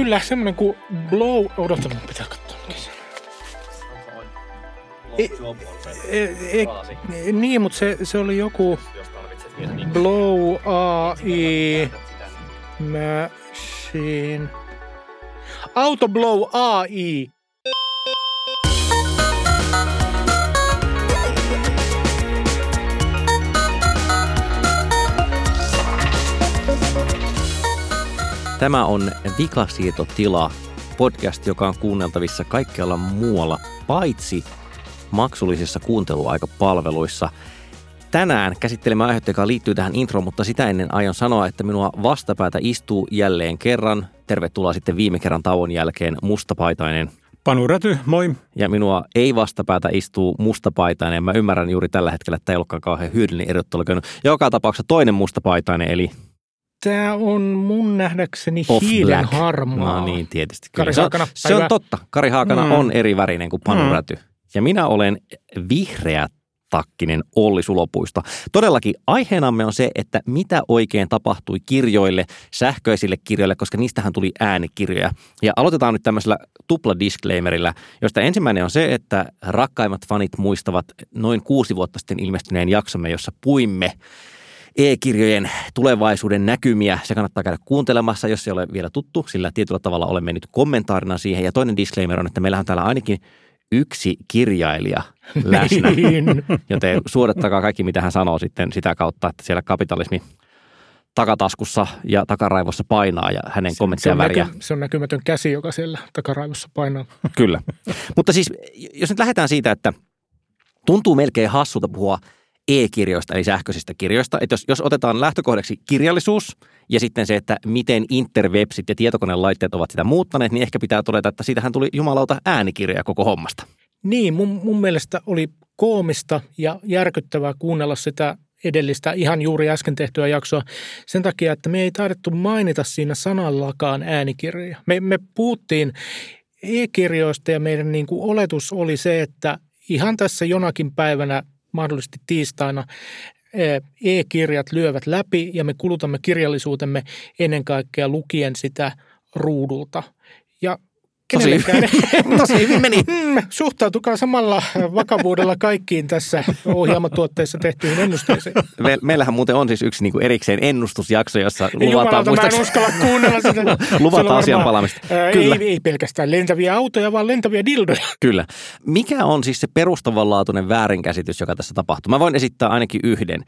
Kyllä, semmoinen kuin Blow... Odota, mun pitää katsoa. mikä se on. Ei- E, e, niin, mutta se, se oli joku Blow AI Machine. Auto Blow AI. Tämä on Vikasiirtotila, podcast, joka on kuunneltavissa kaikkialla muualla, paitsi maksullisissa kuunteluaikapalveluissa. Tänään käsittelemme aihetta, joka liittyy tähän introon, mutta sitä ennen aion sanoa, että minua vastapäätä istuu jälleen kerran. Tervetuloa sitten viime kerran tauon jälkeen mustapaitainen Panu Räty, moi. ja minua ei vastapäätä istuu mustapaitainen. Ja mä ymmärrän juuri tällä hetkellä, että tämä ei olekaan kauhean hyödyllinen erottelu. Joka tapauksessa toinen mustapaitainen, eli Tämä on mun nähdäkseni Off hiilen Black. harmaa. No niin, tietysti. Kari. Se on, se on totta. Kari Haakana Mm. on eri värinen kuin Panu Mm. Ja minä olen vihreä takkinen Olli Sulopuisto. Todellakin aiheenamme on se, että mitä oikein tapahtui kirjoille, sähköisille kirjoille, koska niistähän tuli äänikirjoja. Ja aloitetaan nyt tämmöisellä tupla-disclaimerillä, josta ensimmäinen on se, että rakkaimmat fanit muistavat noin kuusi vuotta sitten ilmestyneen jaksomme, jossa puimme e-kirjojen tulevaisuuden näkymiä. Se kannattaa käydä kuuntelemassa, jos se ei ole vielä tuttu, sillä tietyllä tavalla olemme nyt kommentaarina siihen. Ja toinen disclaimer on, että meillähän on täällä ainakin yksi kirjailija läsnä, Niin. joten suodattakaa kaikki, mitä hän sanoo sitten sitä kautta, että siellä kapitalismi takataskussa ja takaraivossa painaa ja hänen Se kommenttia on, väriä. näky, se on näkymätön käsi, joka siellä takaraivossa painaa. Kyllä. Mutta siis, jos nyt lähdetään siitä, että tuntuu melkein hassulta puhua e-kirjoista, eli sähköisistä kirjoista. Että jos, jos otetaan lähtökohdaksi kirjallisuus ja sitten se, että miten interwebsit ja tietokonelaitteet ovat sitä muuttaneet, niin ehkä pitää todeta, että siitähän tuli jumalauta äänikirja koko hommasta. Niin, mun, mun mielestä oli koomista ja järkyttävää kuunnella sitä edellistä ihan juuri äsken tehtyä jaksoa sen takia, että me ei taidettu mainita siinä sanallakaan äänikirjoja. Me, me puhuttiin e-kirjoista ja meidän niin kuin oletus oli se, että ihan tässä jonakin päivänä, mahdollisesti tiistaina, e-kirjat lyövät läpi ja me kulutamme kirjallisuutemme ennen kaikkea lukien sitä ruudulta. Ja kenellekään- Tosi hyvin meni. Mm, suhtautukaa samalla vakavuudella kaikkiin tässä ohjelmatuotteessa tehtyihin ennusteisiin. Me, meillähän muuten on siis yksi niin kuin erikseen ennustusjakso, jossa luvataan, Jumalauta, mä en uskalla kuunnella sitä. Luvataan asian palaamista. ää, Kyllä. Ei, ei pelkästään lentäviä autoja, vaan lentäviä dildoja. Kyllä. Mikä on siis se perustavanlaatuinen väärinkäsitys, joka tässä tapahtuu? Mä voin esittää ainakin yhden.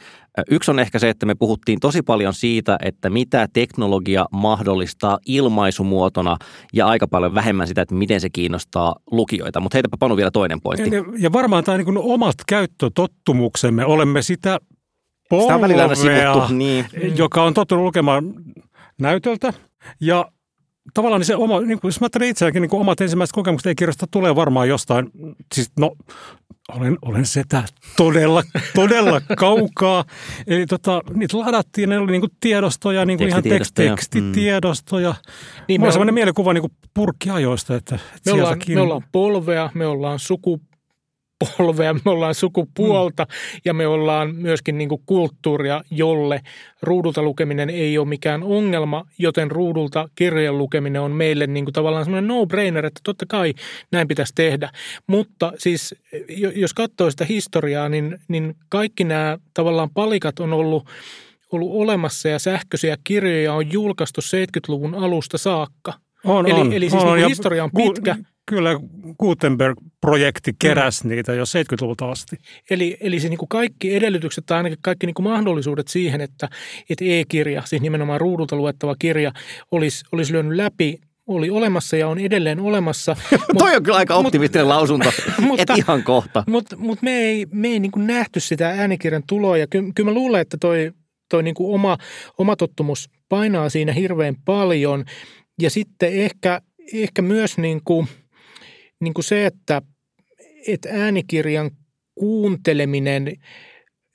Yksi on ehkä se, että me puhuttiin tosi paljon siitä, että mitä teknologia mahdollistaa ilmaisumuotona ja aika paljon vähemmän sitä, että miten se kiinnostaa lukijoita. Mutta heitäpä Panu vielä toinen pointti. Ja, ja varmaan tämä niin omat käyttötottumuksemme, olemme sitä Sitä on välillä polvea, sivuttu. Niin. joka on tottunut lukemaan näytöltä. Ja tavallaan niin se oma, niin kuin, jos mä ajattelen itseäänkin, niin omat ensimmäiset kokemukset e-kirjasta tulee varmaan jostain, siis no, olen, olen sitä todella, todella kaukaa. Eli tota, niitä ladattiin, ne oli niin kuin tiedostoja, niin kuin ihan tekst, Tekstitiedostoja. tekstitiedostoja. Niin Niin Mulla on sellainen mielikuva niin kuin purkkiajoista, että, että Me ollaan, me ollaan polvea, me ollaan sukupolvea, me ollaan sukupuolta mm. ja me ollaan myöskin niin kuin kulttuuria, jolle ruudulta lukeminen ei ole mikään ongelma, joten ruudulta kirjojen lukeminen on meille niin kuin tavallaan semmoinen no-brainer, että totta kai näin pitäisi tehdä. Mutta siis jo- jos katsoo sitä historiaa, niin, niin kaikki nämä tavallaan palikat on ollut ollut olemassa ja sähköisiä kirjoja on julkaistu 70-luvun alusta saakka. On, Eli- on, eli siis on, niin historia on pitkä. Kyllä Gutenberg-projekti keräsi niitä jo 70-luvulta asti. Eli, eli siis niin kuin kaikki edellytykset tai ainakin kaikki niin kuin mahdollisuudet siihen, että, että e-kirja, siis nimenomaan ruudulta luettava kirja, olisi, olisi lyönyt läpi, oli olemassa ja on edelleen olemassa. Toi on kyllä aika optimistinen lausunto. mutta- Et ihan kohta. Mutta mut me ei, me ei niin nähty sitä äänikirjan tuloa ja kyllä, kyllä mä luulen, että toi, toi niin oma, oma tottumus painaa siinä hirveän paljon. Ja sitten ehkä, ehkä myös niin kuin, niin kuin se, että, että äänikirjan kuunteleminen,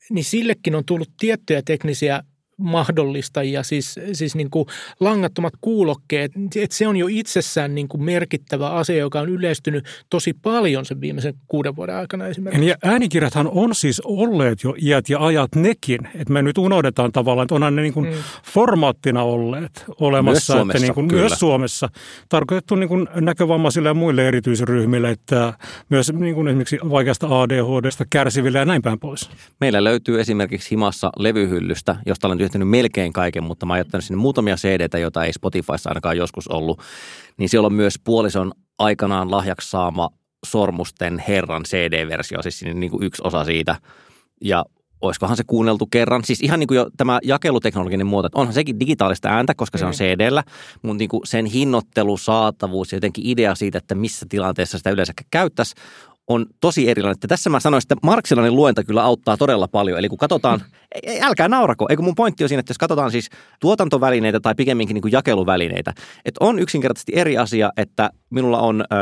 niin sillekin on tullut tiettyjä teknisiä mahdollistajia, siis, siis niin kuin langattomat kuulokkeet, että se on jo itsessään niin kuin merkittävä asia, joka on yleistynyt tosi paljon sen viimeisen kuuden vuoden aikana esimerkiksi. Ja äänikirjathan on siis olleet jo iät ja ajat nekin, että me nyt unohdetaan tavallaan, että onhan ne niin kuin mm. formaattina olleet olemassa. Myös Suomessa, että niin kuin, kyllä. Myös Suomessa. Tarkoitettu niin kuin näkövammaisille ja muille erityisryhmille, että myös niin kuin esimerkiksi vaikeasta ADHDsta kärsiville ja näin päin pois. Meillä löytyy esimerkiksi himassa levyhyllystä, josta olen tyhjentänyt melkein kaiken, mutta mä oon jättänyt sinne muutamia cd joita ei Spotifyssa ainakaan joskus ollut. Niin siellä on myös puolison aikanaan lahjaksi saama Sormusten Herran CD-versio, siis sinne niin kuin yksi osa siitä. Ja olisikohan se kuunneltu kerran. Siis ihan niin kuin jo tämä jakeluteknologinen muoto, että onhan sekin digitaalista ääntä, koska se on CD-llä, mutta niin kuin sen hinnoittelu, saatavuus ja jotenkin idea siitä, että missä tilanteessa sitä yleensä käyttäisi, on tosi erilainen. Että tässä mä sanoisin, että marksilainen luenta kyllä auttaa todella paljon. Eli kun katsotaan, ei, älkää naurako, eikö mun pointti on siinä, että jos katsotaan siis tuotantovälineitä tai pikemminkin niin kuin jakeluvälineitä, että on yksinkertaisesti eri asia, että minulla on ö,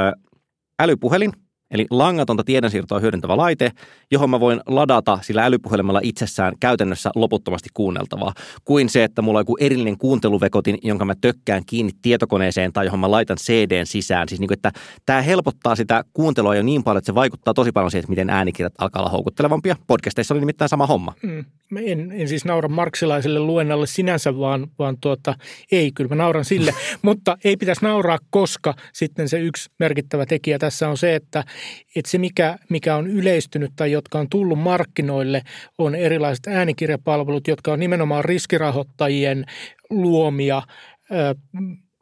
älypuhelin, Eli langatonta tiedonsiirtoa hyödyntävä laite, johon mä voin ladata sillä älypuhelimella itsessään käytännössä loputtomasti kuunneltavaa, kuin se, että mulla on joku erillinen kuunteluvekotin, jonka mä tökkään kiinni tietokoneeseen tai johon mä laitan CDn sisään. Siis niin kuin, että tämä helpottaa sitä kuuntelua jo niin paljon, että se vaikuttaa tosi paljon siihen, että miten äänikirjat alkaa olla houkuttelevampia. Podcasteissa oli nimittäin sama homma. Mm. Mä en, en siis naura marksilaiselle luennalle sinänsä, vaan, vaan tuota, ei, kyllä mä nauran sille. Mutta ei pitäisi nauraa, koska sitten se yksi merkittävä tekijä tässä on se, että, että se mikä, mikä on yleistynyt tai jotka on tullut markkinoille, on erilaiset äänikirjapalvelut, jotka on nimenomaan riskirahoittajien luomia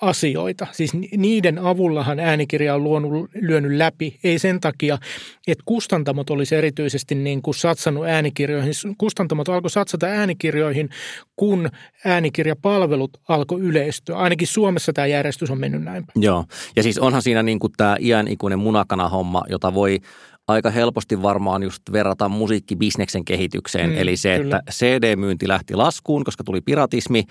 asioita. Siis niiden avullahan äänikirja on luonut, lyönyt läpi, ei sen takia, että kustantamot olisi erityisesti niin kuin satsannut äänikirjoihin. Kustantamot alkoi satsata äänikirjoihin, kun äänikirjapalvelut alkoi yleistyä. Ainakin Suomessa tämä järjestys on mennyt näin. Joo, ja siis onhan siinä niin kuin tämä iän ikuinen munakana-homma, jota voi aika helposti varmaan just verrata musiikkibisneksen kehitykseen. Mm, Eli se, kyllä. että CD-myynti lähti laskuun, koska tuli piratismi.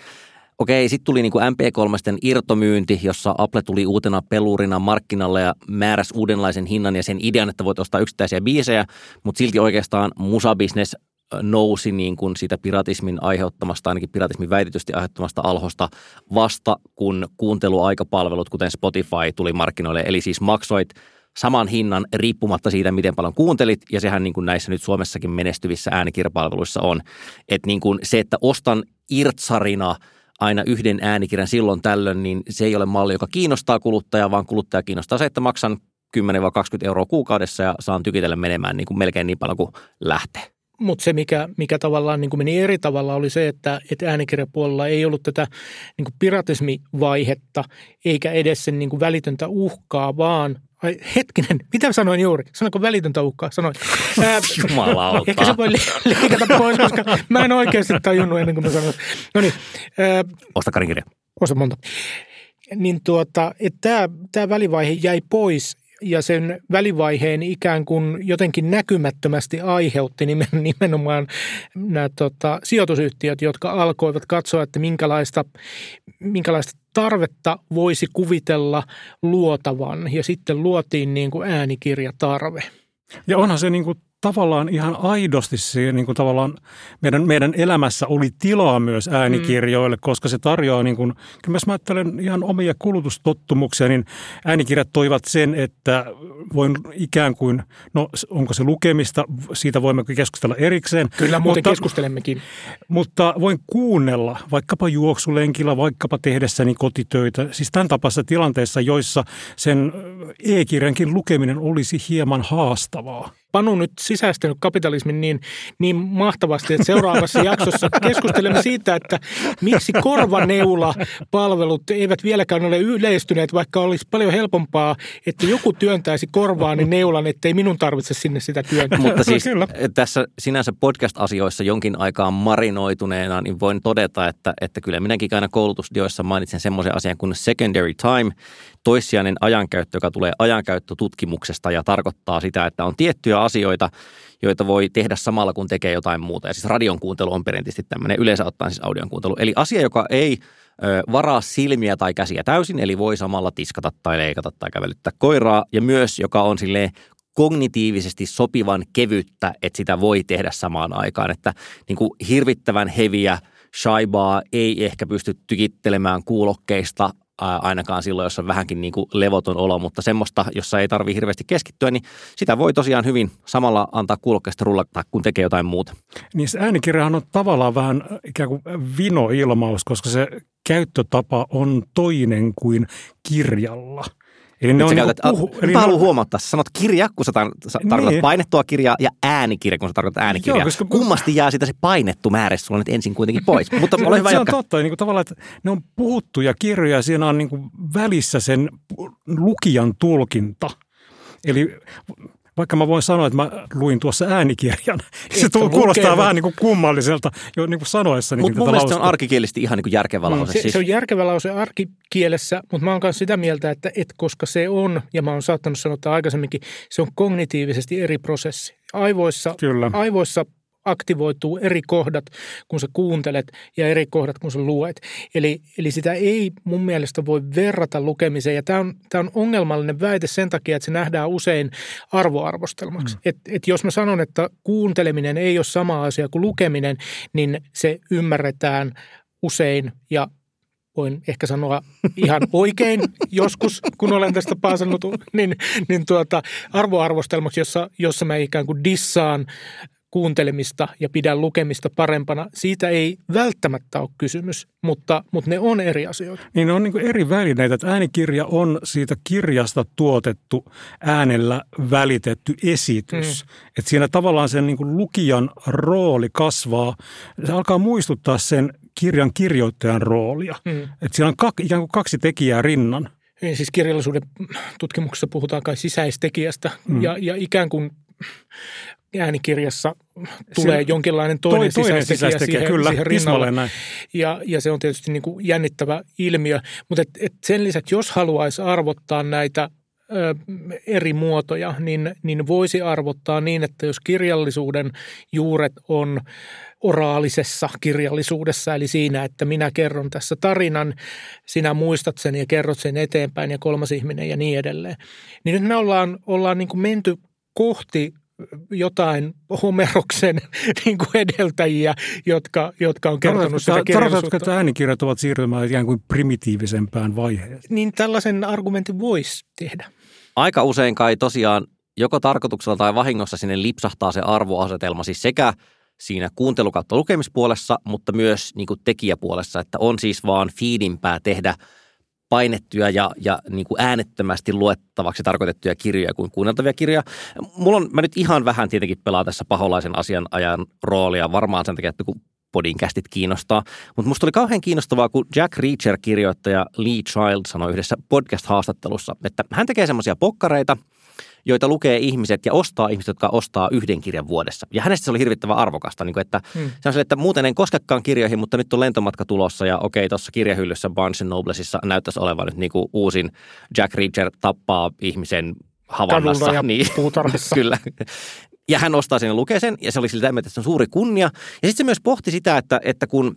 Okei, sitten tuli niin kuin MP3 irtomyynti, jossa Apple tuli uutena pelurina markkinalle ja määräsi uudenlaisen hinnan ja sen idean, että voit ostaa yksittäisiä biisejä, mutta silti oikeastaan musabisnes nousi niin kuin siitä piratismin aiheuttamasta, ainakin piratismin väitetysti aiheuttamasta alhosta vasta, kun kuunteluaikapalvelut, kuten Spotify, tuli markkinoille. Eli siis maksoit saman hinnan riippumatta siitä, miten paljon kuuntelit, ja sehän niin kuin näissä nyt Suomessakin menestyvissä äänikirjapalveluissa on. Että niin kuin se, että ostan irtsarina – aina yhden äänikirjan silloin tällöin, niin se ei ole malli, joka kiinnostaa kuluttajaa, vaan kuluttaja kiinnostaa se, että maksan 10-20 euroa kuukaudessa ja saan tykitellä menemään niin kuin melkein niin paljon kuin lähtee. Mutta se, mikä, mikä tavallaan niin kuin meni eri tavalla, oli se, että, että äänikirjapuolella ei ollut tätä niin kuin piratismivaihetta eikä edes sen niin kuin välitöntä uhkaa, vaan Ai hetkinen, mitä sanoin juuri? Sanoinko välitöntä uhkaa? Sanoin. Ää, Jumalauta. Ehkä se voi leikata pois, koska mä en oikeasti tajunnut ennen kuin mä sanoin. No niin. Osta karinkirja. Osta monta. Niin tuota, että tämä välivaihe jäi pois ja sen välivaiheen ikään kuin jotenkin näkymättömästi aiheutti nimenomaan nämä tota, sijoitusyhtiöt, jotka alkoivat katsoa, että minkälaista, minkälaista tarvetta voisi kuvitella luotavan ja sitten luotiin niin kuin äänikirjatarve. Ja onhan se niin kuin tavallaan ihan aidosti se, niin kuin tavallaan meidän, meidän elämässä oli tilaa myös äänikirjoille, mm. koska se tarjoaa, niin kuin, kyllä mä ajattelen ihan omia kulutustottumuksia, niin äänikirjat toivat sen, että voin ikään kuin, no onko se lukemista, siitä voimme keskustella erikseen. Kyllä, muuten mutta, keskustelemmekin. Mutta voin kuunnella vaikkapa juoksulenkillä, vaikkapa tehdessäni kotitöitä, siis tämän tapaisessa tilanteessa, joissa sen e-kirjankin lukeminen olisi hieman haastavaa. Panu nyt sisäistänyt kapitalismin niin, niin mahtavasti, että seuraavassa jaksossa keskustelemme siitä, että miksi korvaneula-palvelut eivät vieläkään ole yleistyneet, vaikka olisi paljon helpompaa, että joku työntäisi korvaani neulan, ettei minun tarvitse sinne sitä työntää. Mutta siis tässä sinänsä podcast-asioissa jonkin aikaa marinoituneena, niin voin todeta, että, että kyllä minäkin aina koulutusdioissa mainitsen semmoisen asian kuin secondary time, toissijainen ajankäyttö, joka tulee ajankäyttötutkimuksesta ja tarkoittaa sitä, että on tiettyjä asioita, joita voi tehdä samalla kun tekee jotain muuta. Ja siis radion kuuntelu on perinteisesti tämmöinen, yleensä ottaen siis audion kuuntelu. Eli asia, joka ei ö, varaa silmiä tai käsiä täysin, eli voi samalla tiskata tai leikata tai kävelyttää koiraa. Ja myös, joka on silleen kognitiivisesti sopivan kevyttä, että sitä voi tehdä samaan aikaan. Että niin kuin hirvittävän heviä shaibaa ei ehkä pysty tykittelemään kuulokkeista ainakaan silloin, jos on vähänkin niin kuin levoton olo, mutta semmoista, jossa ei tarvitse hirveästi keskittyä, niin sitä voi tosiaan hyvin samalla antaa kuulokkeesta rullata, kun tekee jotain muuta. Niin se äänikirjahan on tavallaan vähän ikään kuin vinoilmaus, koska se käyttötapa on toinen kuin kirjalla – Eli ne on niinku puhu, eli mä haluan huomauttaa, sä sanot kirja, kun sä tarkoitat niin. painettua kirjaa, ja äänikirja, kun sä tarkoitat äänikirjaa. Joo, koska... Kummasti jää sitä se painettu määrä sulla nyt ensin kuitenkin pois. Mutta ole hyvä Se jatka. on totta, niin kuin tavallaan, että ne on puhuttuja kirjoja, ja siinä on niin kuin välissä sen lukijan tulkinta. Eli vaikka mä voin sanoa, että mä luin tuossa äänikirjan, se tuo, kuulostaa lukenut. vähän niin kuin kummalliselta jo niin kuin sanoessa. Mutta mun mielestä se on arkikielisesti ihan niin kuin järkevä mm, lause. Se, siis. se on järkevä lause arkikielessä, mutta mä oon myös sitä mieltä, että et koska se on, ja mä oon saattanut sanoa aikaisemminkin, se on kognitiivisesti eri prosessi. Aivoissa, Kyllä. aivoissa aktivoituu eri kohdat, kun sä kuuntelet ja eri kohdat, kun sä luet. Eli, eli sitä ei mun mielestä voi verrata lukemiseen. Ja tämä on, tämä on ongelmallinen väite sen takia, että se nähdään usein arvoarvostelmaksi. Mm. Et, et jos mä sanon, että kuunteleminen ei ole sama asia kuin lukeminen, niin se ymmärretään usein ja voin ehkä sanoa ihan oikein joskus, kun olen tästä paasannut, niin, niin tuota, arvoarvostelmaksi, jossa, jossa mä ikään kuin dissaan kuuntelemista ja pidän lukemista parempana. Siitä ei välttämättä ole kysymys, mutta, mutta ne on eri asioita. Niin ne on niin eri välineitä. Että äänikirja on siitä kirjasta tuotettu, äänellä välitetty esitys. Mm. Että siinä tavallaan sen niin lukijan rooli kasvaa. Se alkaa muistuttaa sen kirjan kirjoittajan roolia. Mm. Että siinä on kak, ikään kuin kaksi tekijää rinnan. Niin, siis kirjallisuuden tutkimuksessa puhutaan kai sisäistekijästä mm. ja, ja ikään kuin äänikirjassa tulee Siellä, jonkinlainen toinen, toinen sisäistekijä, sisäistekijä siihen, kyllä, siihen rinnalle. Näin. Ja, ja se on tietysti niin kuin jännittävä ilmiö. Mutta et, et sen lisäksi, jos haluaisi arvottaa näitä ö, eri muotoja, niin, niin voisi arvottaa niin, että jos kirjallisuuden juuret on oraalisessa kirjallisuudessa, eli siinä, että minä kerron tässä tarinan, sinä muistat sen ja kerrot sen eteenpäin ja kolmas ihminen ja niin edelleen. Niin nyt me ollaan, ollaan niin kuin menty kohti jotain Homeroksen niin kuin edeltäjiä, jotka, jotka on kertonut sitä kirjallisuutta. Että äänikirjat ovat siirtymään ikään kuin primitiivisempään vaiheeseen? Niin tällaisen argumentin voisi tehdä. Aika usein kai tosiaan joko tarkoituksella tai vahingossa sinne lipsahtaa se arvoasetelma, siis sekä siinä kuuntelu- kautta lukemispuolessa, mutta myös niin kuin tekijäpuolessa, että on siis vaan fiidimpää tehdä – painettuja ja, ja niin kuin äänettömästi luettavaksi tarkoitettuja kirjoja kuin kuunneltavia kirjoja. Mulla on, mä nyt ihan vähän tietenkin pelaa tässä paholaisen asianajan roolia, varmaan sen takia, että kun podinkästit kiinnostaa. Mutta musta oli kauhean kiinnostavaa, kun Jack Reacher-kirjoittaja Lee Child sanoi yhdessä podcast-haastattelussa, että hän tekee semmoisia pokkareita – joita lukee ihmiset ja ostaa ihmiset, jotka ostaa yhden kirjan vuodessa. Ja hänestä se oli hirvittävän arvokasta, niin kuin, että hmm. se on se, että muuten en koskekaan kirjoihin, mutta nyt on lentomatka tulossa ja okei, tuossa kirjahyllyssä Barnes Noblesissa näyttäisi olevan nyt niin kuin uusin Jack Reacher tappaa ihmisen havannassa. ja niin, Kyllä. Ja hän ostaa sen ja lukee sen, ja se oli siltä, että se on suuri kunnia. Ja sitten se myös pohti sitä, että, että kun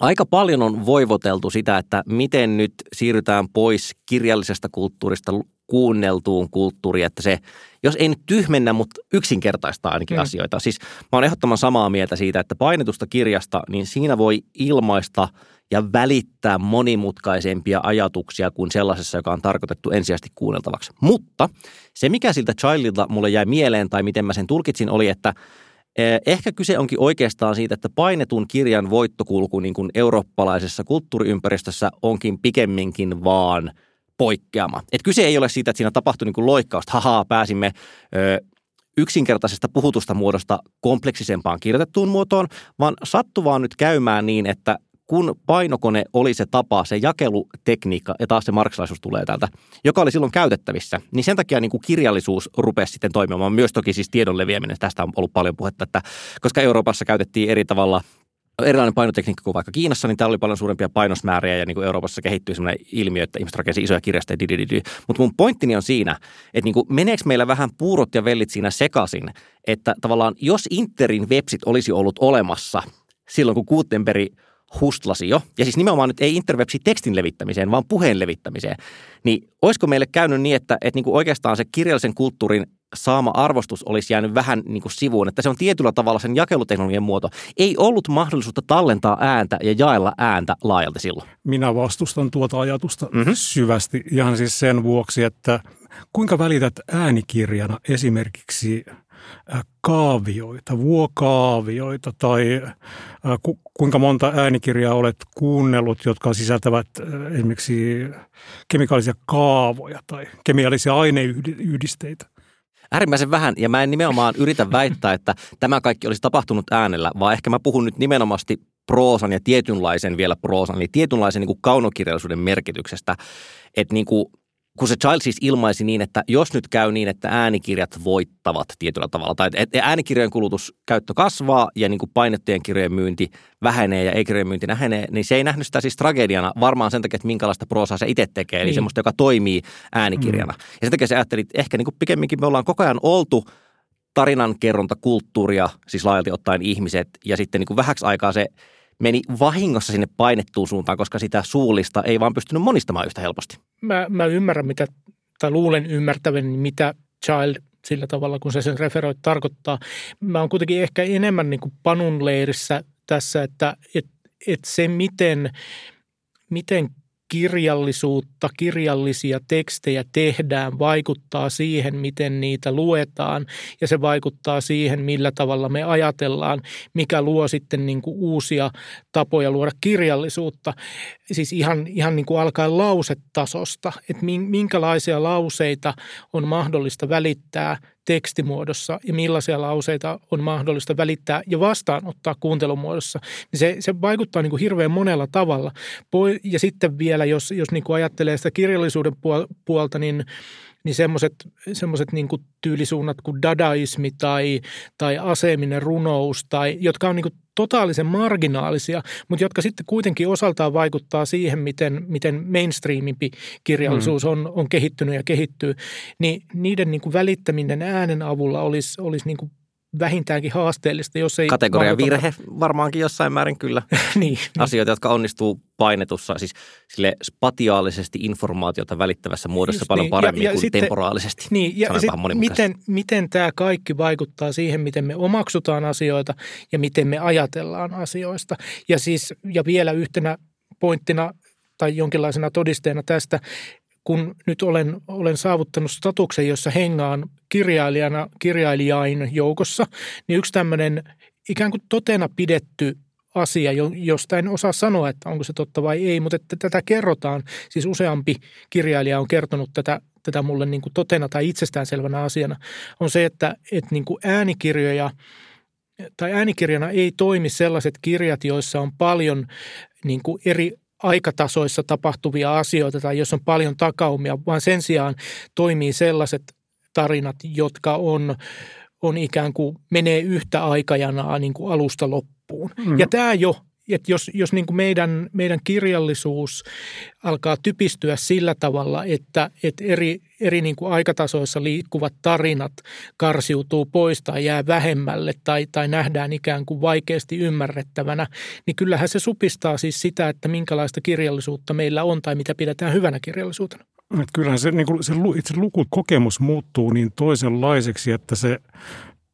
Aika paljon on voivoteltu sitä, että miten nyt siirrytään pois kirjallisesta kulttuurista kuunneltuun kulttuuriin, että se, jos ei nyt tyhmennä, mutta yksinkertaistaa ainakin mm. asioita. Siis mä oon ehdottoman samaa mieltä siitä, että painetusta kirjasta, niin siinä voi ilmaista ja välittää monimutkaisempia ajatuksia kuin sellaisessa, joka on tarkoitettu ensisijaisesti kuunneltavaksi. Mutta se, mikä siltä Childilta mulle jäi mieleen tai miten mä sen tulkitsin, oli, että eh, Ehkä kyse onkin oikeastaan siitä, että painetun kirjan voittokulku niin kuin eurooppalaisessa kulttuuriympäristössä onkin pikemminkin vaan – poikkeama. Et kyse ei ole siitä, että siinä tapahtui niin kuin loikkausta, hahaa, pääsimme ö, yksinkertaisesta puhutusta muodosta kompleksisempaan kirjoitettuun muotoon, vaan sattuu vaan nyt käymään niin, että kun painokone oli se tapa, se jakelutekniikka, ja taas se marksilaisuus tulee täältä, joka oli silloin käytettävissä, niin sen takia niin kuin kirjallisuus rupesi sitten toimimaan. Myös toki siis tiedon leviäminen, tästä on ollut paljon puhetta, että koska Euroopassa käytettiin eri tavalla erilainen painotekniikka kuin vaikka Kiinassa, niin täällä oli paljon suurempia painosmääriä ja niin kuin Euroopassa kehittyi sellainen ilmiö, että ihmiset rakensi isoja kirjastoja. Mutta mun pointtini on siinä, että niin kuin meneekö meillä vähän puurot ja vellit siinä sekaisin, että tavallaan jos Interin websit olisi ollut olemassa silloin, kun Gutenberg hustlasi jo, ja siis nimenomaan nyt ei interwebsi tekstin levittämiseen, vaan puheen levittämiseen, niin olisiko meille käynyt niin, että, että niin kuin oikeastaan se kirjallisen kulttuurin saama arvostus olisi jäänyt vähän niin kuin sivuun, että se on tietyllä tavalla sen jakeluteknologian muoto. Ei ollut mahdollisuutta tallentaa ääntä ja jaella ääntä laajalti silloin. Minä vastustan tuota ajatusta mm-hmm. syvästi ihan siis sen vuoksi, että kuinka välität äänikirjana esimerkiksi Äh, kaavioita, vuokaavioita tai äh, ku, kuinka monta äänikirjaa olet kuunnellut, jotka sisältävät äh, esimerkiksi kemikaalisia kaavoja tai kemiallisia aineyhdisteitä? Äärimmäisen vähän, ja mä en nimenomaan yritä väittää, että tämä kaikki olisi tapahtunut äänellä, vaan ehkä mä puhun nyt nimenomaan proosan ja tietynlaisen vielä proosan, eli tietynlaisen niin kuin kaunokirjallisuuden merkityksestä. Että niin kuin kun se Child siis ilmaisi niin, että jos nyt käy niin, että äänikirjat voittavat tietyllä tavalla, tai että äänikirjojen kulutuskäyttö kasvaa ja niin kuin painettujen kirjojen myynti vähenee ja ei-kirjojen myynti vähenee, niin se ei nähnyt sitä siis tragediana varmaan sen takia, että minkälaista proosaa se itse tekee, eli niin. semmoista, joka toimii äänikirjana. Mm. Ja sen takia se ajatteli, että ehkä niin kuin pikemminkin me ollaan koko ajan oltu tarinankerrontakulttuuria, siis laajalti ottaen ihmiset, ja sitten niin kuin vähäksi aikaa se meni vahingossa sinne painettuun suuntaan, koska sitä suullista ei vaan pystynyt monistamaan yhtä helposti. Mä, mä ymmärrän, mitä, tai luulen ymmärtävän, mitä Child sillä tavalla, kun se sen referoi tarkoittaa. Mä oon kuitenkin ehkä enemmän niin kuin panun leirissä tässä, että et, et se miten, miten kirjallisuutta, kirjallisia tekstejä tehdään, vaikuttaa siihen, miten niitä luetaan ja se vaikuttaa siihen, millä tavalla me ajatellaan, mikä luo sitten niin kuin uusia tapoja luoda kirjallisuutta. Siis ihan, ihan niin kuin alkaen lausetasosta, että minkälaisia lauseita on mahdollista välittää tekstimuodossa ja millaisia lauseita on mahdollista välittää ja vastaanottaa kuuntelumuodossa, niin se, se vaikuttaa niin kuin hirveän monella tavalla. Ja sitten vielä, jos, jos niin kuin ajattelee sitä kirjallisuuden puolta, niin niin semmoiset semmoset niin tyylisuunnat kuin dadaismi tai, tai aseminen runous, tai, jotka on niin kuin totaalisen marginaalisia, mutta jotka sitten kuitenkin osaltaan vaikuttaa siihen, miten, miten mainstreamimpi kirjallisuus mm. on, on kehittynyt ja kehittyy, niin niiden niin kuin välittäminen äänen avulla olisi, olisi niin kuin vähintäänkin haasteellista, jos ei... Kategoria virhe varmaankin jossain määrin kyllä. niin. Asioita, jotka onnistuu painetussa, siis sille spatiaalisesti informaatiota välittävässä muodossa Just paljon niin. paremmin ja, ja kuin sitten, temporaalisesti. Niin, ja sit miten, miten tämä kaikki vaikuttaa siihen, miten me omaksutaan asioita ja miten me ajatellaan asioista. Ja siis, ja vielä yhtenä pointtina tai jonkinlaisena todisteena tästä, kun nyt olen, olen saavuttanut statuksen, jossa hengaan kirjailijana, kirjailijain joukossa, niin yksi tämmöinen ikään kuin totena pidetty asia, josta en osaa sanoa, että onko se totta vai ei, mutta että tätä kerrotaan. Siis useampi kirjailija on kertonut tätä, tätä mulle niin kuin totena tai itsestäänselvänä asiana, on se, että, että niin kuin äänikirjoja tai äänikirjana ei toimi sellaiset kirjat, joissa on paljon niin kuin eri aikatasoissa tapahtuvia asioita tai jos on paljon takaumia, vaan sen sijaan toimii sellaiset tarinat, jotka on, on ikään kuin menee yhtä aikajanaa niin kuin alusta loppuun. Mm. Ja tämä jo että jos, jos niin kuin meidän, meidän kirjallisuus alkaa typistyä sillä tavalla, että, että eri, eri niin kuin aikatasoissa liikkuvat tarinat karsiutuu pois tai jää vähemmälle tai, tai nähdään ikään kuin vaikeasti ymmärrettävänä, niin kyllähän se supistaa siis sitä, että minkälaista kirjallisuutta meillä on tai mitä pidetään hyvänä kirjallisuutena. Että kyllähän se, niin kuin se itse lukukokemus muuttuu niin toisenlaiseksi, että se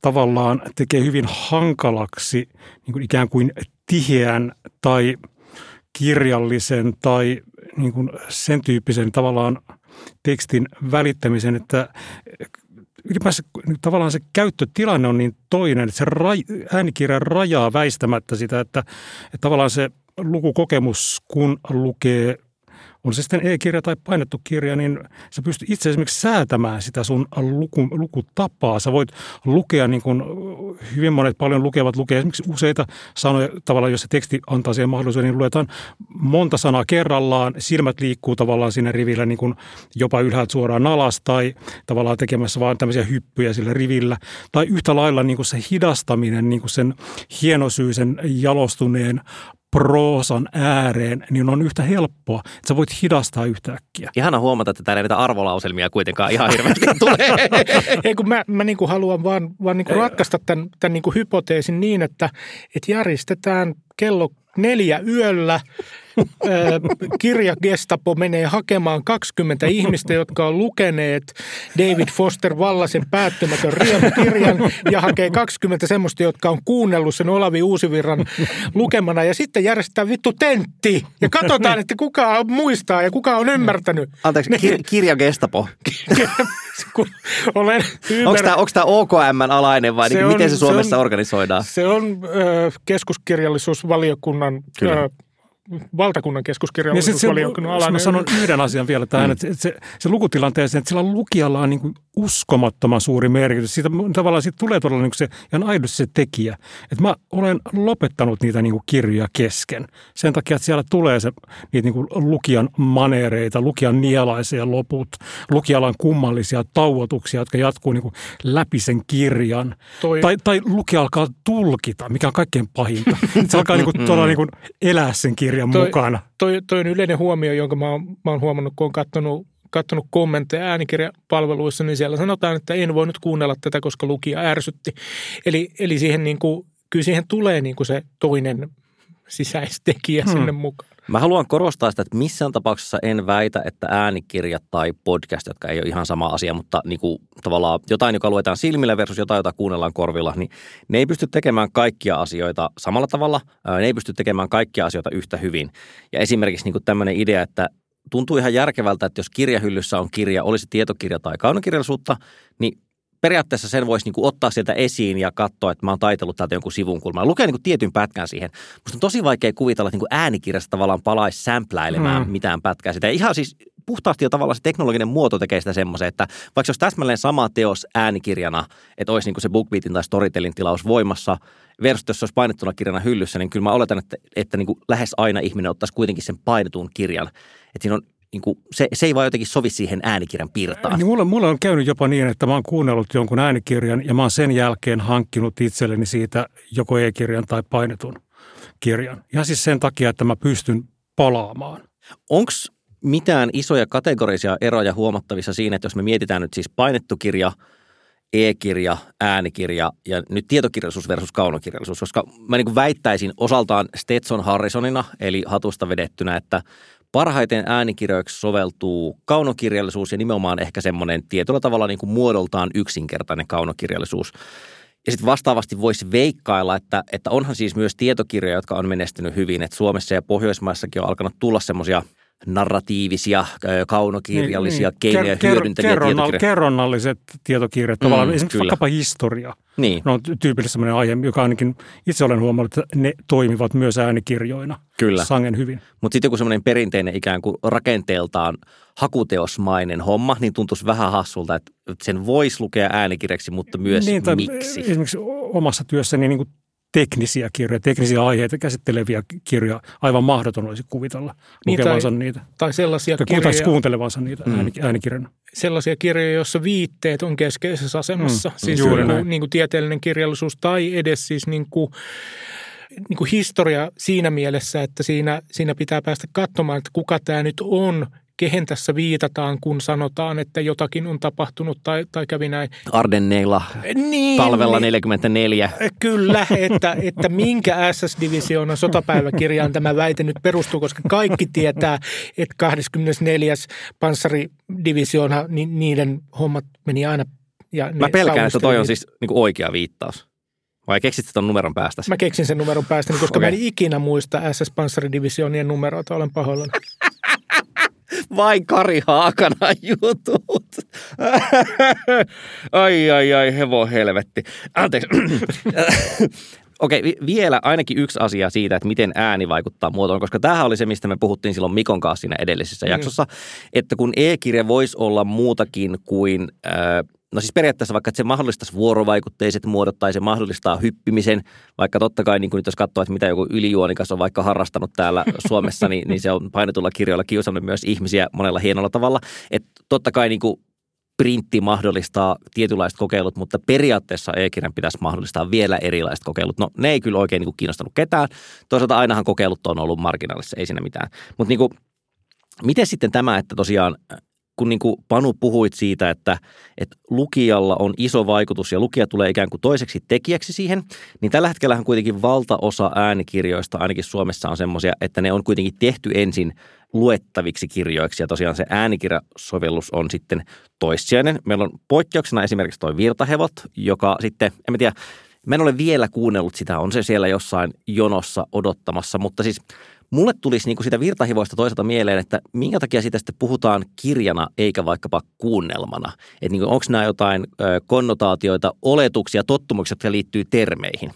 tavallaan tekee hyvin hankalaksi niin kuin ikään kuin tiheän tai kirjallisen tai niin kuin sen tyyppisen tavallaan tekstin välittämisen, että ylipäänsä tavallaan se käyttötilanne on niin toinen, että se raj, äänikirja rajaa väistämättä sitä, että, että tavallaan se lukukokemus, kun lukee on se sitten e-kirja tai painettu kirja, niin sä pystyt itse esimerkiksi säätämään sitä sun luku, lukutapaa. Sä voit lukea, niin kuin hyvin monet paljon lukevat lukee esimerkiksi useita sanoja, tavallaan jos se teksti antaa siihen mahdollisuuden, niin luetaan monta sanaa kerrallaan, silmät liikkuu tavallaan siinä rivillä niin kuin jopa ylhäältä suoraan alas tai tavallaan tekemässä vaan tämmöisiä hyppyjä sillä rivillä. Tai yhtä lailla niin kuin se hidastaminen, niin kuin sen hienosyisen jalostuneen proosan ääreen, niin on yhtä helppoa, että sä voit hidastaa yhtäkkiä. Ihana huomata, että täällä näitä arvolauselmia kuitenkaan ihan hirveästi tulee. Ei kun mä, mä niin kuin haluan vaan, vaan niin kuin ratkaista tämän, tämän niin kuin hypoteesin niin, että, että järjestetään kello neljä yöllä kirjagestapo menee hakemaan 20 ihmistä, jotka on lukeneet David Foster Vallasen päättymätön riemukirjan ja hakee 20 semmoista, jotka on kuunnellut sen Olavi Uusivirran lukemana ja sitten järjestetään vittu tentti ja katsotaan, että kuka muistaa ja kuka on ymmärtänyt. Anteeksi, kir- kirjagestapo. olen Onko tämä, onko tämä OKM alainen vai se niin, on, miten se Suomessa se on, organisoidaan? Se on ö, keskuskirjallisuusvaliokunnan Kyllä. Ö, valtakunnan keskuskirjallisuusvaliokunnan niin alainen. Mä sanon yhden asian vielä tähän, mm. että se, se lukutilanteeseen, että sillä lukijalla on niin kuin uskomattoman suuri merkitys. Siitä tavallaan siitä tulee todella niin se ihan aidosti se tekijä. Että mä olen lopettanut niitä niin kuin kirjoja kesken. Sen takia, että siellä tulee se, niitä niin kuin lukijan manereita, lukijan nielaisia loput, lukijalla on kummallisia tauotuksia, jotka jatkuu niin kuin läpi sen kirjan. Toi... Tai, tai lukija alkaa tulkita, mikä on kaikkein pahinta. se alkaa niin kuin, todella niin kuin elää sen kirjan toi, mukana. Toi, toi on yleinen huomio, jonka mä oon, mä oon huomannut, kun oon katsonut katsonut kommentteja äänikirjapalveluissa, niin siellä sanotaan, että en voi nyt kuunnella tätä, koska lukija ärsytti. Eli, eli siihen niin kuin, kyllä siihen tulee niin kuin se toinen sisäistekijä hmm. sinne mukaan. Mä haluan korostaa sitä, että missään tapauksessa en väitä, että äänikirjat tai podcast, jotka ei ole ihan sama asia, mutta niin kuin tavallaan jotain, joka luetaan silmillä versus jotain, jota kuunnellaan korvilla, niin ne ei pysty tekemään kaikkia asioita samalla tavalla. Ne ei pysty tekemään kaikkia asioita yhtä hyvin. Ja esimerkiksi niin kuin tämmöinen idea, että tuntuu ihan järkevältä, että jos kirjahyllyssä on kirja, olisi tietokirja tai kaunokirjallisuutta, niin periaatteessa sen voisi niin kuin ottaa sieltä esiin ja katsoa, että mä oon taitellut täältä jonkun sivun kulmaa. Lukee niin kuin tietyn pätkän siihen. Musta on tosi vaikea kuvitella, että niin kuin äänikirjasta tavallaan palaisi sämpläilemään hmm. mitään pätkää sitä. Ja ihan siis puhtaasti jo tavallaan se teknologinen muoto tekee sitä semmoisen, että vaikka jos täsmälleen sama teos äänikirjana, että olisi niin kuin se BookBeatin tai Storytelin tilaus voimassa, versus jos se olisi painettuna kirjana hyllyssä, niin kyllä mä oletan, että, että niin kuin lähes aina ihminen ottaisi kuitenkin sen painetun kirjan. Että siinä on niin kuin, se, se ei vaan jotenkin sovi siihen äänikirjan piirtaan. Niin mulla, mulla on käynyt jopa niin, että mä oon kuunnellut jonkun äänikirjan ja mä oon sen jälkeen hankkinut itselleni siitä joko e-kirjan tai painetun kirjan. Ja siis sen takia, että mä pystyn palaamaan. Onko mitään isoja kategorisia eroja huomattavissa siinä, että jos me mietitään nyt siis painettu kirja, e-kirja, äänikirja ja nyt tietokirjallisuus versus kaunokirjallisuus, koska mä niin kuin väittäisin osaltaan Stetson Harrisonina, eli hatusta vedettynä, että Parhaiten äänikirjoiksi soveltuu kaunokirjallisuus ja nimenomaan ehkä semmoinen tietyllä tavalla niin kuin muodoltaan yksinkertainen kaunokirjallisuus. Ja sitten vastaavasti voisi veikkailla, että, että onhan siis myös tietokirjoja, jotka on menestynyt hyvin. Että Suomessa ja Pohjoismaissakin on alkanut tulla semmoisia – narratiivisia, kaunokirjallisia niin, niin. keinoja ker- hyödyntäviä kerronnal- tietokirjoja. Kerronnalliset tietokirjat, mm, tavallaan esimerkiksi kyllä. vaikkapa historia. Niin. No, on tyypillisesti sellainen aihe, joka ainakin itse olen huomannut, että ne toimivat myös äänikirjoina kyllä. sangen hyvin. Mutta sitten joku semmoinen perinteinen ikään kuin rakenteeltaan hakuteosmainen homma, niin tuntuisi vähän hassulta, että sen voisi lukea äänikirjaksi, mutta myös niin, miksi. Esimerkiksi omassa työssäni niin kuin teknisiä kirjoja, teknisiä aiheita käsitteleviä kirjoja. Aivan mahdoton olisi kuvitella niin, lukevansa tai, niitä. Tai sellaisia tai kirjoja. kuuntelevansa niitä mm. äänikirjana. Sellaisia kirjoja, joissa viitteet on keskeisessä asemassa. Mm. Siis Juuri joku, niin kuin tieteellinen kirjallisuus tai edes siis niin kuin, niin kuin historia siinä mielessä, että siinä, siinä pitää päästä katsomaan, että kuka tämä nyt on – kehen tässä viitataan, kun sanotaan, että jotakin on tapahtunut tai, tai kävi näin. Ardenneilla niin, talvella niin, 44. Kyllä, että, että minkä SS-divisioonan sotapäiväkirjaan tämä väite nyt perustuu, koska kaikki tietää, että 24. panssaridivisioona, niin niiden hommat meni aina ja Mä pelkään, että toi on siis niin oikea viittaus. Vai keksit sen numeron päästä? Mä keksin sen numeron päästä, koska okay. mä en ikinä muista SS-panssaridivisioonien numeroita, olen pahoillani. Vain Kari Haakana jutut. ai, ai, ai, hevo helvetti. Anteeksi. Okei, vielä ainakin yksi asia siitä, että miten ääni vaikuttaa muotoon, koska tämähän oli se, mistä me puhuttiin silloin Mikon kanssa siinä edellisessä mm. jaksossa, että kun e-kirja voisi olla muutakin kuin äh, No siis periaatteessa vaikka, että se mahdollistaisi vuorovaikutteiset muodot tai se mahdollistaa hyppimisen, vaikka totta kai niin kuin nyt jos katsoo, että mitä joku ylijuonikas on vaikka harrastanut täällä Suomessa, niin, niin se on painetulla kirjoilla kiusannut myös ihmisiä monella hienolla tavalla. Että totta kai niin kuin printti mahdollistaa tietynlaiset kokeilut, mutta periaatteessa e-kirjan pitäisi mahdollistaa vielä erilaiset kokeilut. No ne ei kyllä oikein niin kuin kiinnostanut ketään. Toisaalta ainahan kokeilut on ollut marginaalissa, ei siinä mitään. Mutta niin kuin, miten sitten tämä, että tosiaan kun niin kuin Panu puhuit siitä, että, että lukijalla on iso vaikutus ja lukija tulee ikään kuin toiseksi tekijäksi siihen, niin tällä hetkellä kuitenkin valtaosa äänikirjoista ainakin Suomessa on semmoisia, että ne on kuitenkin tehty ensin luettaviksi kirjoiksi ja tosiaan se äänikirjasovellus on sitten toissijainen. Meillä on poikkeuksena esimerkiksi toi Virtahevot, joka sitten, en mä tiedä, Mä en ole vielä kuunnellut sitä, on se siellä jossain jonossa odottamassa, mutta siis mulle tulisi niin kuin sitä virtahivoista toisaalta mieleen, että minkä takia sitä sitten puhutaan kirjana eikä vaikkapa kuunnelmana. Että niin onko nämä jotain konnotaatioita, oletuksia, tottumuksia, jotka liittyy termeihin?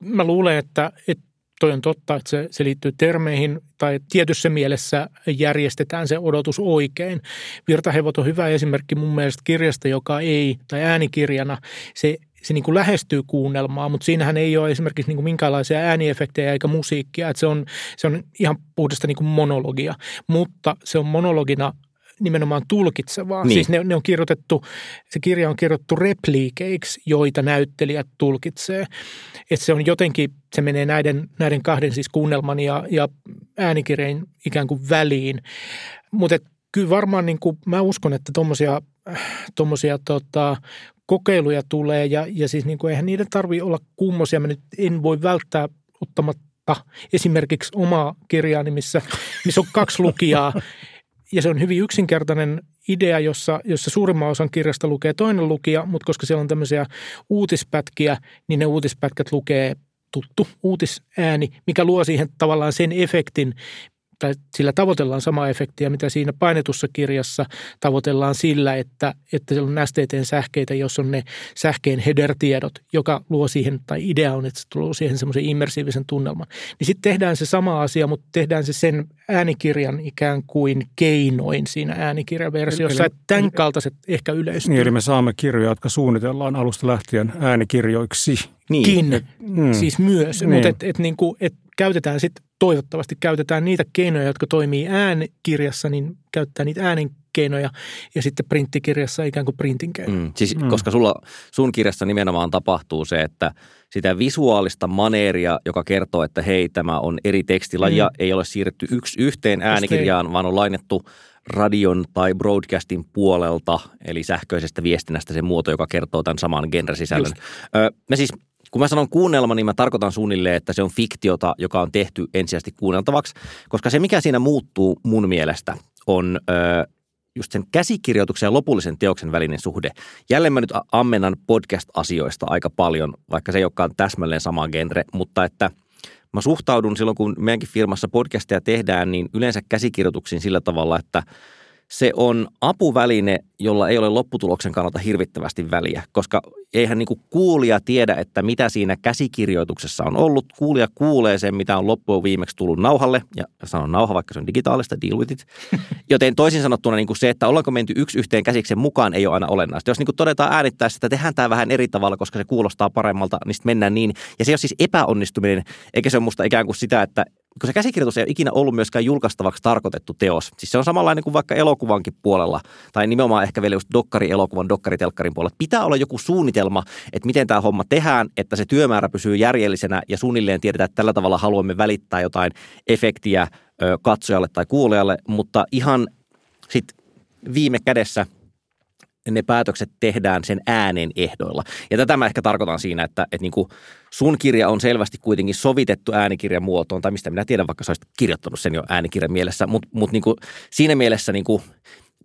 Mä luulen, että, että toi on totta, että se, se liittyy termeihin tai tietyssä mielessä järjestetään se odotus oikein. Virtahevot on hyvä esimerkki mun mielestä kirjasta, joka ei, tai äänikirjana, se se niin kuin lähestyy kuunnelmaa, mutta siinähän ei ole esimerkiksi niin kuin minkäänlaisia ääniefektejä eikä musiikkia. Että se, on, se on ihan puhdasta niin kuin monologia, mutta se on monologina nimenomaan tulkitsevaa. Niin. Siis ne, ne on kirjoitettu, se kirja on kirjoitettu repliikeiksi, joita näyttelijät tulkitsee. Että se on jotenkin, se menee näiden, näiden kahden siis kuunnelman ja, ja äänikirjan ikään kuin väliin. Mutta kyllä varmaan niin kuin, mä uskon, että tuommoisia tommosia, tota, kokeiluja tulee ja, ja siis niin kuin eihän niiden tarvitse olla kummosia. Mä nyt en voi välttää ottamatta esimerkiksi omaa kirjaani, missä, missä on kaksi lukijaa. Ja se on hyvin yksinkertainen idea, jossa, jossa suurimman osan kirjasta lukee toinen lukija, mutta koska siellä on tämmöisiä uutispätkiä, niin ne uutispätkät lukee tuttu uutisääni, mikä luo siihen tavallaan sen efektin, tai sillä tavoitellaan samaa efektiä, mitä siinä painetussa kirjassa tavoitellaan sillä, että, että siellä on STTn sähkeitä, jos on ne sähkeen header-tiedot, joka luo siihen, tai idea on, että se luo siihen semmoisen immersiivisen tunnelman. Niin sitten tehdään se sama asia, mutta tehdään se sen äänikirjan ikään kuin keinoin siinä äänikirjaversiossa, että tämän kaltaiset ehkä yleistyy. Niin, eli me saamme kirjoja, jotka suunnitellaan alusta lähtien äänikirjoiksi. Niin. Kin, mm. siis myös, niin. mutta et, et, niinku, et käytetään sitten toivottavasti käytetään niitä keinoja, jotka toimii äänikirjassa, niin käyttää niitä äänen keinoja ja sitten printtikirjassa ikään kuin printin keinoja. Mm, siis mm. koska sulla, sun kirjassa nimenomaan tapahtuu se, että sitä visuaalista maneeria, joka kertoo, että hei, tämä on eri tekstilajia, mm. ei ole siirretty yksi yhteen äänikirjaan, vaan on lainettu radion tai broadcastin puolelta, eli sähköisestä viestinnästä se muoto, joka kertoo tämän saman genresisällön. Öö, me siis kun mä sanon kuunnelma, niin mä tarkoitan suunnilleen, että se on fiktiota, joka on tehty ensisijaisesti kuunneltavaksi, koska se, mikä siinä muuttuu mun mielestä, on ö, just sen käsikirjoituksen ja lopullisen teoksen välinen suhde. Jälleen mä nyt ammennan podcast-asioista aika paljon, vaikka se ei olekaan täsmälleen sama genre, mutta että mä suhtaudun silloin, kun meidänkin firmassa podcasteja tehdään, niin yleensä käsikirjoituksiin sillä tavalla, että – se on apuväline, jolla ei ole lopputuloksen kannalta hirvittävästi väliä, koska eihän niin kuulija tiedä, että mitä siinä käsikirjoituksessa on ollut. Kuulija kuulee sen, mitä on loppuun viimeksi tullut nauhalle, ja sanon nauha, vaikka se on digitaalista, deal with it. Joten toisin sanottuna niin se, että ollaanko menty yksi yhteen käsiksen mukaan, ei ole aina olennaista. Jos niin todetaan äänittäessä, että tehdään tämä vähän eri tavalla, koska se kuulostaa paremmalta, niin sitten mennään niin. Ja se ole siis epäonnistuminen, eikä se ole musta ikään kuin sitä, että kun se käsikirjoitus ei ole ikinä ollut myöskään julkaistavaksi tarkoitettu teos. Siis se on samanlainen kuin vaikka elokuvankin puolella, tai nimenomaan ehkä vielä just dokkari-elokuvan, dokkaritelkkarin puolella. Pitää olla joku suunnitelma, että miten tämä homma tehdään, että se työmäärä pysyy järjellisenä ja suunnilleen tiedetään, että tällä tavalla haluamme välittää jotain efektiä katsojalle tai kuulijalle, mutta ihan sitten viime kädessä – ne päätökset tehdään sen äänen ehdoilla. Ja tätä mä ehkä tarkoitan siinä, että, että niin kuin sun kirja on selvästi kuitenkin sovitettu äänikirjan muotoon, tai mistä minä tiedän, vaikka sä olisit kirjoittanut sen jo äänikirjan mielessä, mutta mut niin siinä mielessä niin kuin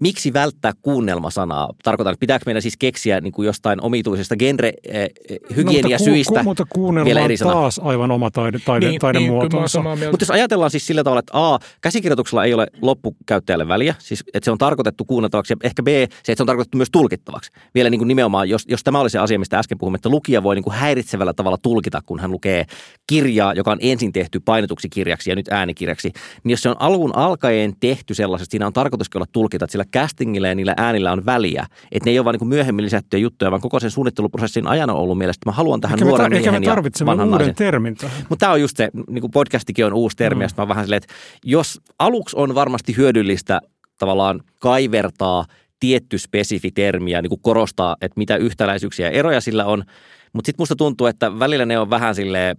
miksi välttää kuunnelmasanaa? Tarkoitan, että pitääkö meidän siis keksiä niin kuin jostain omituisesta genre-hygieniasyistä eh, no, mutta, ku, mutta vielä eri sana? taas aivan oma taide, taide, niin, taidemuotonsa. Niin, mutta jos ajatellaan siis sillä tavalla, että A, käsikirjoituksella ei ole loppukäyttäjälle väliä, siis että se on tarkoitettu kuunneltavaksi ja ehkä B, se, että se on tarkoitettu myös tulkittavaksi. Vielä niin kuin nimenomaan, jos, jos tämä oli se asia, mistä äsken puhumme, että lukija voi niin kuin häiritsevällä tavalla tulkita, kun hän lukee kirjaa, joka on ensin tehty painetuksi kirjaksi ja nyt äänikirjaksi, niin jos se on alun alkaen tehty sellaisesti, siinä on tarkoituskin olla tulkita, että sillä castingilla ja niillä äänillä on väliä. Että ne ei ole vain niin myöhemmin lisättyjä juttuja, vaan koko sen suunnitteluprosessin ajan on ollut mielestä, että mä haluan tähän ehkä nuoren me, miehen me tarvitsemme uuden naisen. termin. Mutta tämä on just se, niin kuin podcastikin on uusi termi, mm. ja mä vähän silleen, että jos aluksi on varmasti hyödyllistä tavallaan kaivertaa tietty spesifi termi ja niin kuin korostaa, että mitä yhtäläisyyksiä ja eroja sillä on, mutta sitten musta tuntuu, että välillä ne on vähän silleen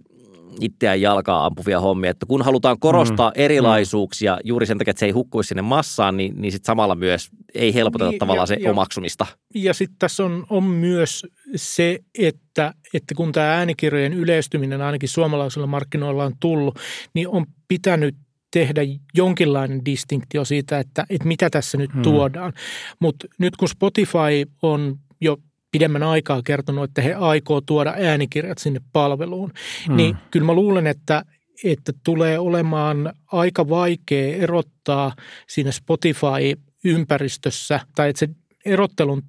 itseään jalkaa ampuvia hommia. Että kun halutaan korostaa mm. erilaisuuksia juuri sen takia, että se ei hukkuisi sinne massaan, niin, niin sitten samalla myös ei helpoteta Niin, tavallaan ja- se ja- omaksumista. Ja sitten tässä on, on myös se, että, että kun tämä äänikirjojen yleistyminen ainakin suomalaisilla markkinoilla on tullut, niin on pitänyt tehdä jonkinlainen distinktio siitä, että, että mitä tässä nyt Hmm. tuodaan. Mutta nyt kun Spotify on jo pidemmän aikaa kertonut, että he aikoo tuoda äänikirjat sinne palveluun, Hmm. niin kyllä mä luulen, että, että tulee olemaan aika vaikea erottaa siinä Spotify-ympäristössä, tai että se erottelun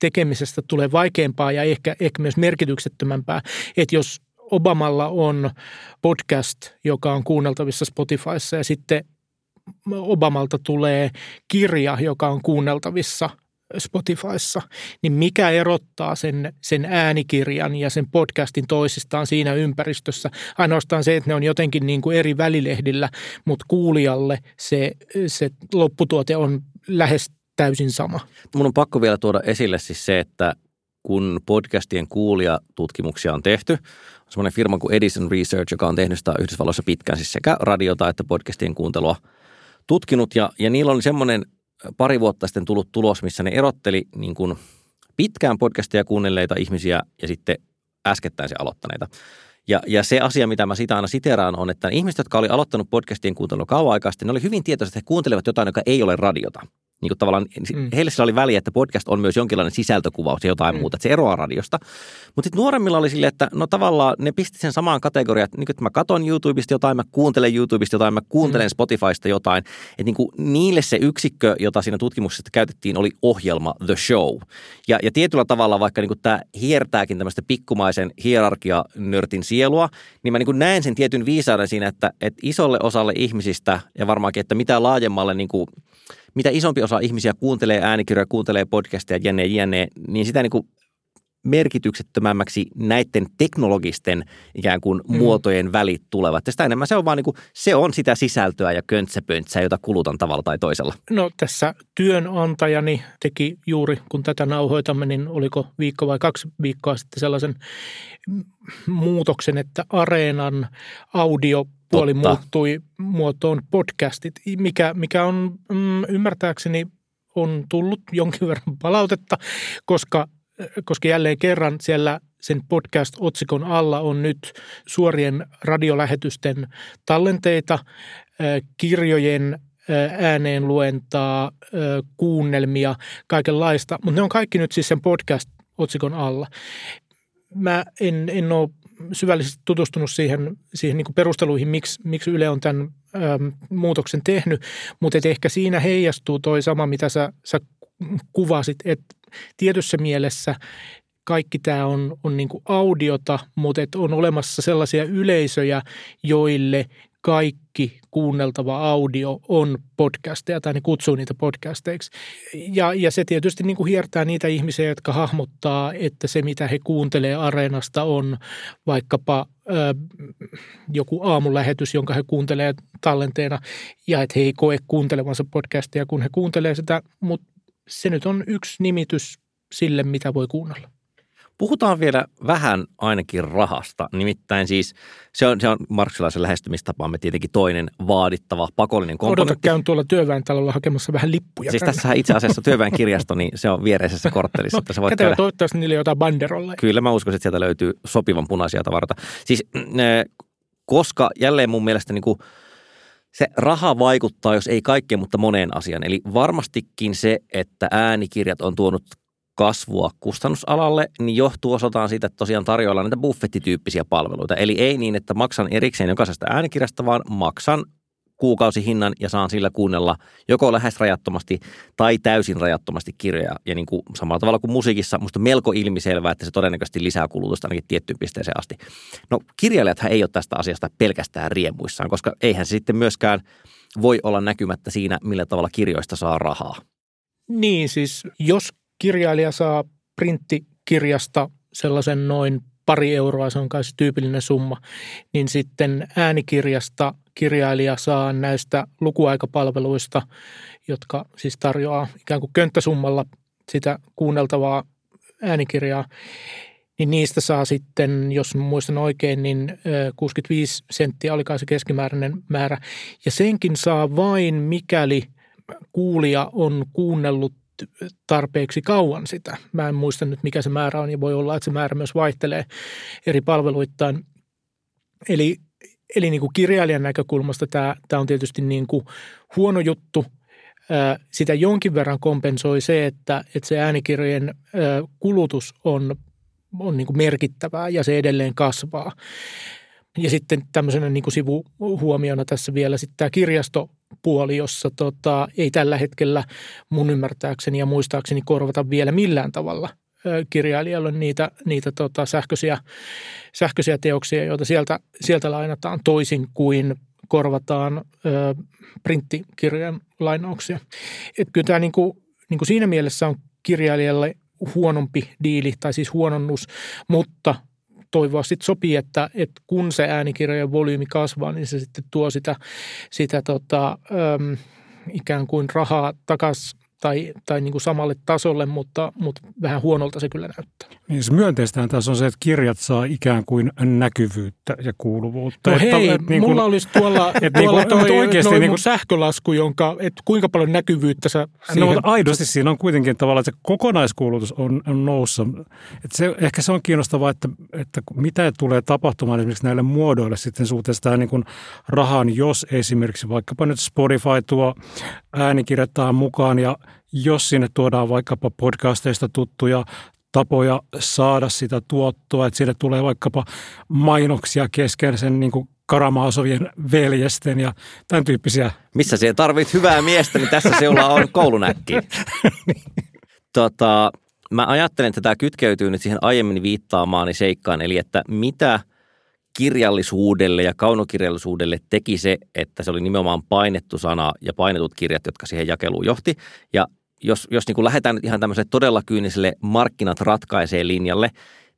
tekemisestä tulee vaikeampaa ja ehkä, ehkä myös merkityksettömämpää, että jos Obamalla on podcast, joka on kuunneltavissa Spotifyssa ja sitten Obamalta tulee kirja, joka on kuunneltavissa Spotifyssa, niin mikä erottaa sen, sen äänikirjan ja sen podcastin toisistaan siinä ympäristössä? Ainoastaan se, että ne on jotenkin niin kuin eri välilehdillä, mutta kuulijalle se, se lopputuote on lähes täysin sama. Mun on pakko vielä tuoda esille siis se, että kun podcastien kuulijatutkimuksia on tehty, on semmoinen firma kuin Edison Research, joka on tehnyt sitä Yhdysvalloissa pitkään, siis sekä radiota että podcastien kuuntelua tutkinut. Ja, ja niillä on semmoinen pari vuotta sitten tullut tulos, missä ne erotteli niin kuin pitkään podcastia kuunnelleita ihmisiä ja sitten äskettäin se aloittaneita. Ja, ja se asia, mitä mä sitä aina siteraan, on, että ihmiset, jotka oli aloittanut podcastien kuuntelua kauan aikaa sitten, ne oli hyvin tietoiset, että he kuuntelevat jotain, joka ei ole radiota. Niin kuin tavallaan, Mm. mm. heille sillä oli väliä, että podcast on myös jonkinlainen sisältökuvaus ja jotain Mm. muuta, että se eroaa radiosta. Mutta sitten nuoremmilla oli silleen, että no tavallaan ne pisti sen samaan kategoriaan, että, niin että mä katon YouTubesta jotain, mä kuuntelen YouTubesta jotain, mä kuuntelen Mm. mm. Spotifysta jotain. Että niin kuin niille se yksikkö, jota siinä tutkimuksessa käytettiin, oli ohjelma The Show. Ja, ja tietyllä tavalla, vaikka niin kuin tämä hiertääkin tämmöistä pikkumaisen hierarkia-nörtin sielua, niin mä niin kuin näen sen tietyn viisauden siinä, että, että isolle osalle ihmisistä ja varmaankin, että mitä laajemmalle niin kuin, mitä isompi osa ihmisiä kuuntelee äänikirjoja, kuuntelee podcasteja, jne, jne, niin sitä niin kuin merkityksettömämmäksi näiden teknologisten ikään kuin Mm. muotojen välit tulevat. Ja sitä enemmän se on vaan niin kuin, se on sitä sisältöä ja köntsäpöntsää, jota kulutan tavalla tai toisella. No tässä työnantajani teki juuri, kun tätä nauhoitamme, niin oliko viikko vai kaksi viikkoa sitten sellaisen muutoksen, että Areenan audiopuoli Totta. muuttui muotoon podcastit, mikä, mikä on mm, ymmärtääkseni on tullut jonkin verran palautetta, koska, koska jälleen kerran siellä sen podcast-otsikon alla on nyt suorien radiolähetysten tallenteita, kirjojen ääneen luentaa, kuunnelmia, kaikenlaista, mutta ne on kaikki nyt siis sen podcast-otsikon alla. Mä en, en ole syvällisesti tutustunut siihen, siihen niin perusteluihin, miksi, miksi Yle on tämän äm, muutoksen tehnyt, mutta et ehkä siinä heijastuu toi sama, mitä sä, sä kuvasit, että tietyssä mielessä kaikki tämä on, on niin audiota, mutta et on olemassa sellaisia yleisöjä, joille kaikki kuunneltava audio on podcasteja tai ne kutsuu niitä podcasteiksi. Ja, ja se tietysti niin kuin hiertää niitä ihmisiä, jotka hahmottaa, että se mitä he kuuntelee areenasta on vaikkapa ö, joku aamulähetys, jonka he kuuntelee tallenteena ja että he ei koe kuuntelevansa podcastia, kun he kuuntelee sitä, mutta se nyt on yksi nimitys sille, mitä voi kuunnella. Puhutaan vielä vähän ainakin rahasta. Nimittäin siis se on, se on marksilaisen lähestymistapaamme tietenkin toinen vaadittava pakollinen Odota, komponentti. käyn tuolla työväentalolla hakemassa vähän lippuja. Siis tässä itse asiassa työväen kirjasto, niin se on viereisessä korttelissa, no, voit käydä. toivottavasti niille jotain banderolla. Kyllä mä uskon, että sieltä löytyy sopivan punaisia tavaroita. Siis äh, koska jälleen mun mielestä niin kuin se raha vaikuttaa, jos ei kaikkeen, mutta moneen asiaan. Eli varmastikin se, että äänikirjat on tuonut kasvua kustannusalalle, niin johtuu osaltaan siitä, että tosiaan tarjoillaan näitä buffettityyppisiä palveluita. Eli ei niin, että maksan erikseen jokaisesta äänikirjasta, vaan maksan kuukausihinnan ja saan sillä kuunnella joko lähes rajattomasti tai täysin rajattomasti kirjoja. Ja niin kuin samalla tavalla kuin musiikissa, musta melko ilmiselvää, että se todennäköisesti lisää kulutusta ainakin tiettyyn pisteeseen asti. No kirjailijathan ei ole tästä asiasta pelkästään riemuissaan, koska eihän se sitten myöskään voi olla näkymättä siinä, millä tavalla kirjoista saa rahaa. Niin siis, jos kirjailija saa printtikirjasta sellaisen noin pari euroa, se on kai se tyypillinen summa, niin sitten äänikirjasta kirjailija saa näistä lukuaikapalveluista, jotka siis tarjoaa ikään kuin könttäsummalla sitä kuunneltavaa äänikirjaa, niin niistä saa sitten, jos muistan oikein, niin ö, 65 senttiä oli kai se keskimääräinen määrä. Ja senkin saa vain, mikäli kuulija on kuunnellut tarpeeksi kauan sitä. Mä en muista nyt, mikä se määrä on, ja voi olla, että se määrä myös vaihtelee eri palveluittain. Eli, eli niin kuin kirjailijan näkökulmasta tämä, tämä on tietysti niin kuin huono juttu. Sitä jonkin verran kompensoi se, että, että se äänikirjojen kulutus on, on niin kuin merkittävää ja se edelleen kasvaa. Ja sitten tämmöisenä niin kuin sivuhuomiona tässä vielä sitten tämä kirjastopuoli, jossa tota, ei tällä hetkellä mun ymmärtääkseni ja muistaakseni korvata vielä millään tavalla kirjailijalle niitä, niitä tota, sähköisiä, sähköisiä teoksia, joita sieltä, sieltä lainataan toisin kuin korvataan ö, printtikirjan lainauksia. Et kyllä tämä niin kuin, niin kuin siinä mielessä on kirjailijalle huonompi diili tai siis huononnus, mutta – toivoa. Sitten sopii, että, että kun se äänikirjojen volyymi kasvaa, niin se sitten tuo sitä, sitä tota, äm, ikään kuin rahaa takaisin tai, tai niin kuin samalle tasolle, mutta, mutta vähän huonolta se kyllä näyttää. Niin se myönteistähän tässä on se, että kirjat saa ikään kuin näkyvyyttä ja kuuluvuutta. No että, hei, että, niin kuin, mulla olisi tuolla, että tuolla niin kuin, toi, oikeasti noin niin kuin, sähkölasku, jonka, että kuinka paljon näkyvyyttä sä siihen... No, mutta aidosti siinä on kuitenkin tavallaan, että se kokonaiskulutus on, on noussa. Että se, ehkä se on kiinnostavaa, että, että mitä tulee tapahtumaan esimerkiksi näille muodoille sitten suhteessa tähän niin kuin rahaan, jos esimerkiksi vaikkapa nyt Spotify tuo äänikirjattaan mukaan ja jos sinne tuodaan vaikkapa podcasteista tuttuja tapoja saada sitä tuottoa, että sinne tulee vaikkapa mainoksia kesken sen niin kuin Karamaasovien veljesten ja tämän tyyppisiä. Missä se tarvit hyvää miestä, niin tässä seulla on koulunäkki. tota, mä ajattelen, että tämä kytkeytyy nyt siihen aiemmin viittaamaani seikkaan, eli että mitä kirjallisuudelle ja kaunokirjallisuudelle teki se, että se oli nimenomaan painettu sana ja painetut kirjat, jotka siihen jakeluun johti. Ja jos, jos niin kuin lähdetään ihan tämmöiselle todella kyyniselle markkinat ratkaisee linjalle,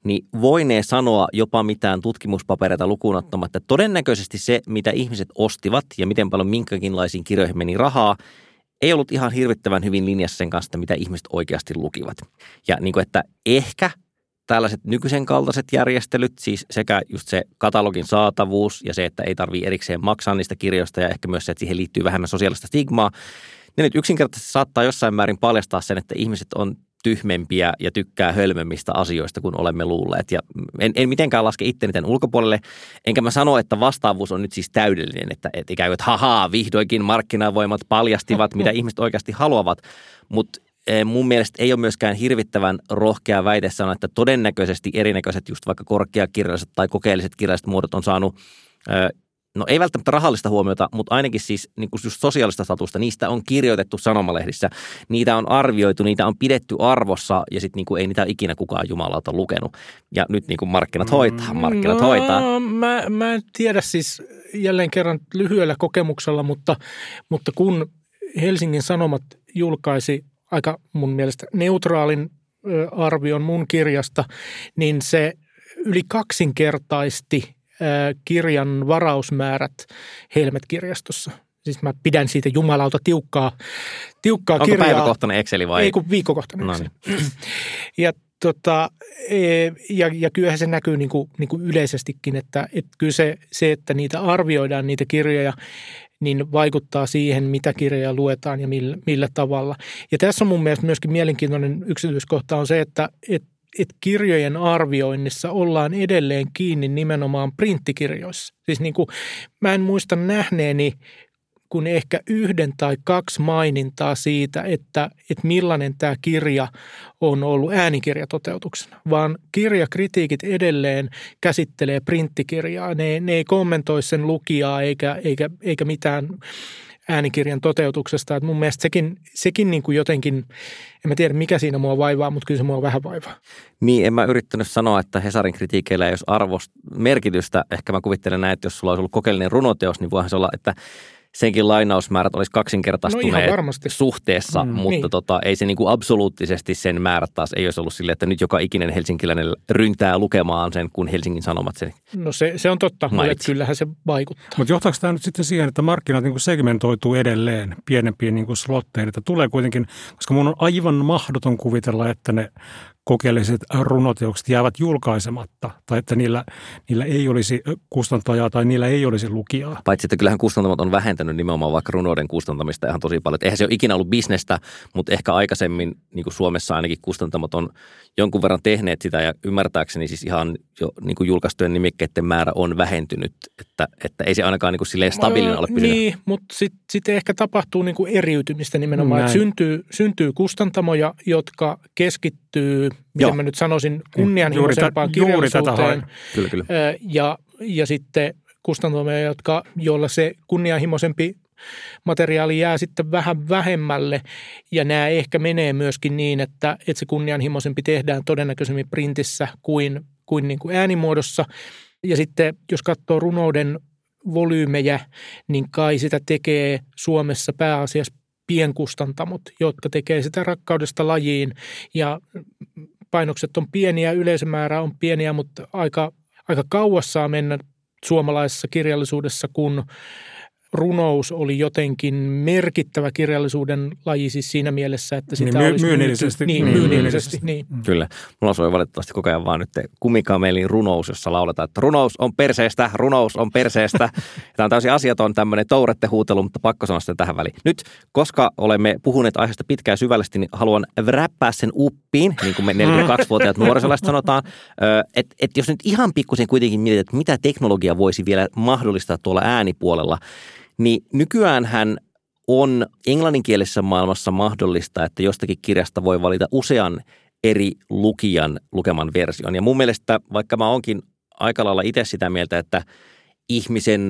niin voinee sanoa jopa mitään tutkimuspapereita lukuun ottamatta, todennäköisesti se, mitä ihmiset ostivat ja miten paljon minkäkinlaisiin kirjoihin meni rahaa, ei ollut ihan hirvittävän hyvin linjassa sen kanssa, mitä ihmiset oikeasti lukivat. Ja niin kuin, että ehkä tällaiset nykyisen kaltaiset järjestelyt, siis sekä just se katalogin saatavuus ja se, että ei tarvitse erikseen maksaa niistä kirjoista ja ehkä myös se, että siihen liittyy vähemmän sosiaalista stigmaa, ne nyt yksinkertaisesti saattaa jossain määrin paljastaa sen, että ihmiset on tyhmempiä ja tykkää hölmemmistä asioista kuin olemme luulleet. Ja en, en mitenkään laske itteni tämän ulkopuolelle, enkä mä sano, että vastaavuus on nyt siis täydellinen, että, että ikään kuin, että hahaa, vihdoinkin markkinavoimat paljastivat, mitä ihmiset oikeasti haluavat. Mutta eh, mun mielestä ei ole myöskään hirvittävän rohkea väite sanoa, että todennäköisesti erinäköiset just vaikka korkeakirjalliset tai kokeelliset kirjalliset muodot on saanut no ei välttämättä rahallista huomiota, mutta ainakin siis niin kuin just sosiaalista statusta, niistä on kirjoitettu sanomalehdissä, niitä on arvioitu, niitä on pidetty arvossa ja sitten niin ei niitä ikinä kukaan jumalalta lukenut. Ja nyt niin kuin markkinat hoitaa, markkinat no, hoitaa. Mä, mä en tiedä siis jälleen kerran lyhyellä kokemuksella, mutta, mutta kun Helsingin Sanomat julkaisi aika mun mielestä neutraalin arvion mun kirjasta, niin se yli kaksinkertaisti kirjan varausmäärät Helmet-kirjastossa. Siis mä pidän siitä jumalauta tiukkaa, tiukkaa Onko kirjaa. päiväkohtainen Exceli vai? Ei kun viikkokohtainen no Exceli. niin. Ja, tota, e, ja, ja kyllähän se näkyy niin kuin, niin kuin yleisestikin, että, että kyllä se, se, että niitä arvioidaan, niitä kirjoja, niin vaikuttaa siihen, mitä kirjoja luetaan ja millä, millä tavalla. Ja tässä on mun mielestä myöskin mielenkiintoinen yksityiskohta on se, että, että että kirjojen arvioinnissa ollaan edelleen kiinni nimenomaan printtikirjoissa. Siis niin kuin, mä en muista nähneeni kuin ehkä yhden tai kaksi mainintaa siitä, että, että millainen tämä kirja on ollut äänikirjatoteutuksena, vaan kirjakritiikit edelleen käsittelee printtikirjaa. Ne, ne ei kommentoi sen lukijaa eikä, eikä, eikä mitään äänikirjan toteutuksesta. Että mun mielestä sekin, sekin niin kuin jotenkin, en mä tiedä mikä siinä mua vaivaa, mutta kyllä se mua vähän vaivaa. Niin, en mä yrittänyt sanoa, että Hesarin kritiikeillä ei olisi arvost merkitystä. Ehkä mä kuvittelen näin, että jos sulla olisi ollut kokeellinen runoteos, niin voihan se olla, että senkin lainausmäärät olisi kaksinkertaistuneet no suhteessa, mm, mutta niin. tota, ei se niin kuin absoluuttisesti sen määrät taas ei olisi ollut sille, että nyt joka ikinen helsinkiläinen ryntää lukemaan sen, kun Helsingin Sanomat sen No se, se on totta, mutta kyllähän se vaikuttaa. Mutta johtaako tämä nyt sitten siihen, että markkinat niin kuin segmentoituu edelleen pienempiin niin kuin slotteihin, että tulee kuitenkin, koska mun on aivan mahdoton kuvitella, että ne kokeelliset runoteokset jäävät julkaisematta tai että niillä, niillä ei olisi kustantajaa tai niillä ei olisi lukijaa. Paitsi, että kyllähän kustantamot on vähentänyt nimenomaan vaikka runoiden kustantamista ihan tosi paljon. eihän se ole ikinä ollut bisnestä, mutta ehkä aikaisemmin niin kuin Suomessa ainakin kustantamot on jonkun verran tehneet sitä ja ymmärtääkseni siis ihan jo niin kuin julkaistujen nimikkeiden määrä on vähentynyt, että, että ei se ainakaan niin kuin silleen stabiilinen ole pysynyt. Niin, mutta sitten sit ehkä tapahtuu niin kuin eriytymistä nimenomaan, että syntyy, syntyy kustantamoja, jotka keskittyy, miten Joo. mä nyt sanoisin, kunnianhimoisempaan juuri, kirjallisuuteen. Juuri kyllä, kyllä. Ja, ja sitten kustantamoja, jotka, joilla se kunnianhimoisempi materiaali jää sitten vähän vähemmälle ja nämä ehkä menee myöskin niin, että, että se kunnianhimoisempi tehdään todennäköisemmin printissä kuin, kuin, niin kuin äänimuodossa. Ja sitten jos katsoo runouden volyymejä, niin kai sitä tekee Suomessa pääasiassa pienkustantamot, jotka tekee sitä rakkaudesta lajiin. Ja painokset on pieniä, yleisömäärä on pieniä, mutta aika, aika kauas saa mennä suomalaisessa kirjallisuudessa, kun runous oli jotenkin merkittävä kirjallisuuden laji siis siinä mielessä, että sitä niin, olisi myynnillisesti. Niin, niin, myynnillisesti. Niin. Mm. Kyllä. Mulla soi valitettavasti koko ajan vaan nyt kumikamelin runous, jossa lauletaan, että runous on perseestä, runous on perseestä. Tämä on täysin asiaton tämmöinen tourette huutelu, mutta pakko sanoa sitä tähän väliin. Nyt, koska olemme puhuneet aiheesta pitkään syvällisesti, niin haluan räppää sen uppiin, niin kuin me 42-vuotiaat nuorisolaiset sanotaan. Että et jos nyt ihan pikkusen kuitenkin mietit, että mitä teknologia voisi vielä mahdollistaa tuolla äänipuolella, niin nykyään hän on englanninkielisessä maailmassa mahdollista, että jostakin kirjasta voi valita usean eri lukijan lukeman version. Ja mun mielestä, vaikka mä onkin aika lailla itse sitä mieltä, että ihmisen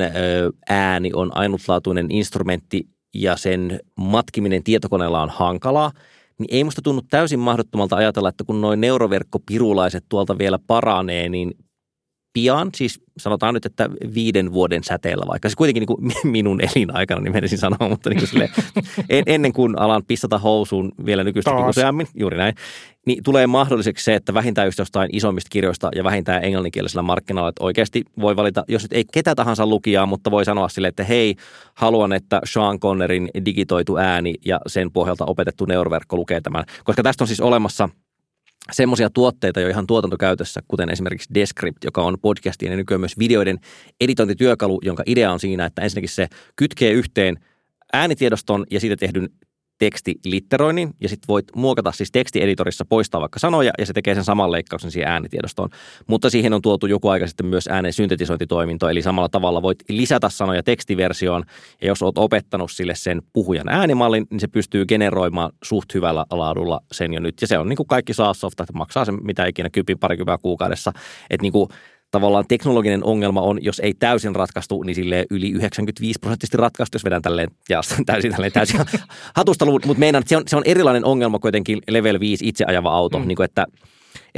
ääni on ainutlaatuinen instrumentti ja sen matkiminen tietokoneella on hankalaa, niin ei musta tunnu täysin mahdottomalta ajatella, että kun noin neuroverkkopirulaiset tuolta vielä paranee, niin pian, siis sanotaan nyt, että viiden vuoden säteellä, vaikka se kuitenkin niin kuin minun elinaikana, niin menisin sanoa, mutta niin kuin sille, en, ennen kuin alan pistata housuun vielä nykyistäkin useammin, juuri näin, niin tulee mahdolliseksi se, että vähintään just jostain isommista kirjoista ja vähintään englanninkielisellä markkinoilla, että oikeasti voi valita, jos nyt ei ketä tahansa lukijaa, mutta voi sanoa sille, että hei, haluan, että Sean Connerin digitoitu ääni ja sen pohjalta opetettu neuroverkko lukee tämän. Koska tästä on siis olemassa – semmoisia tuotteita jo ihan tuotantokäytössä, kuten esimerkiksi Descript, joka on podcastien ja nykyään myös videoiden editointityökalu, jonka idea on siinä, että ensinnäkin se kytkee yhteen äänitiedoston ja siitä tehdyn tekstilitteroinnin ja sitten voit muokata siis tekstieditorissa poistaa vaikka sanoja ja se tekee sen saman leikkauksen siihen äänitiedostoon. Mutta siihen on tuotu joku aika sitten myös äänen syntetisointitoiminto, eli samalla tavalla voit lisätä sanoja tekstiversioon ja jos olet opettanut sille sen puhujan äänimallin, niin se pystyy generoimaan suht hyvällä laadulla sen jo nyt. Ja se on niin kuin kaikki SaaS-softa, että maksaa se mitä ikinä kypin parikymmentä kuukaudessa. Että niin kuin tavallaan teknologinen ongelma on, jos ei täysin ratkaistu, niin sille yli 95 prosenttisesti ratkaistu, jos vedän tälleen, ja täysin tälleen täysin hatusta mutta meinaan, että se on, se on erilainen ongelma kuitenkin level 5 itse ajava auto, mm. niin kuin että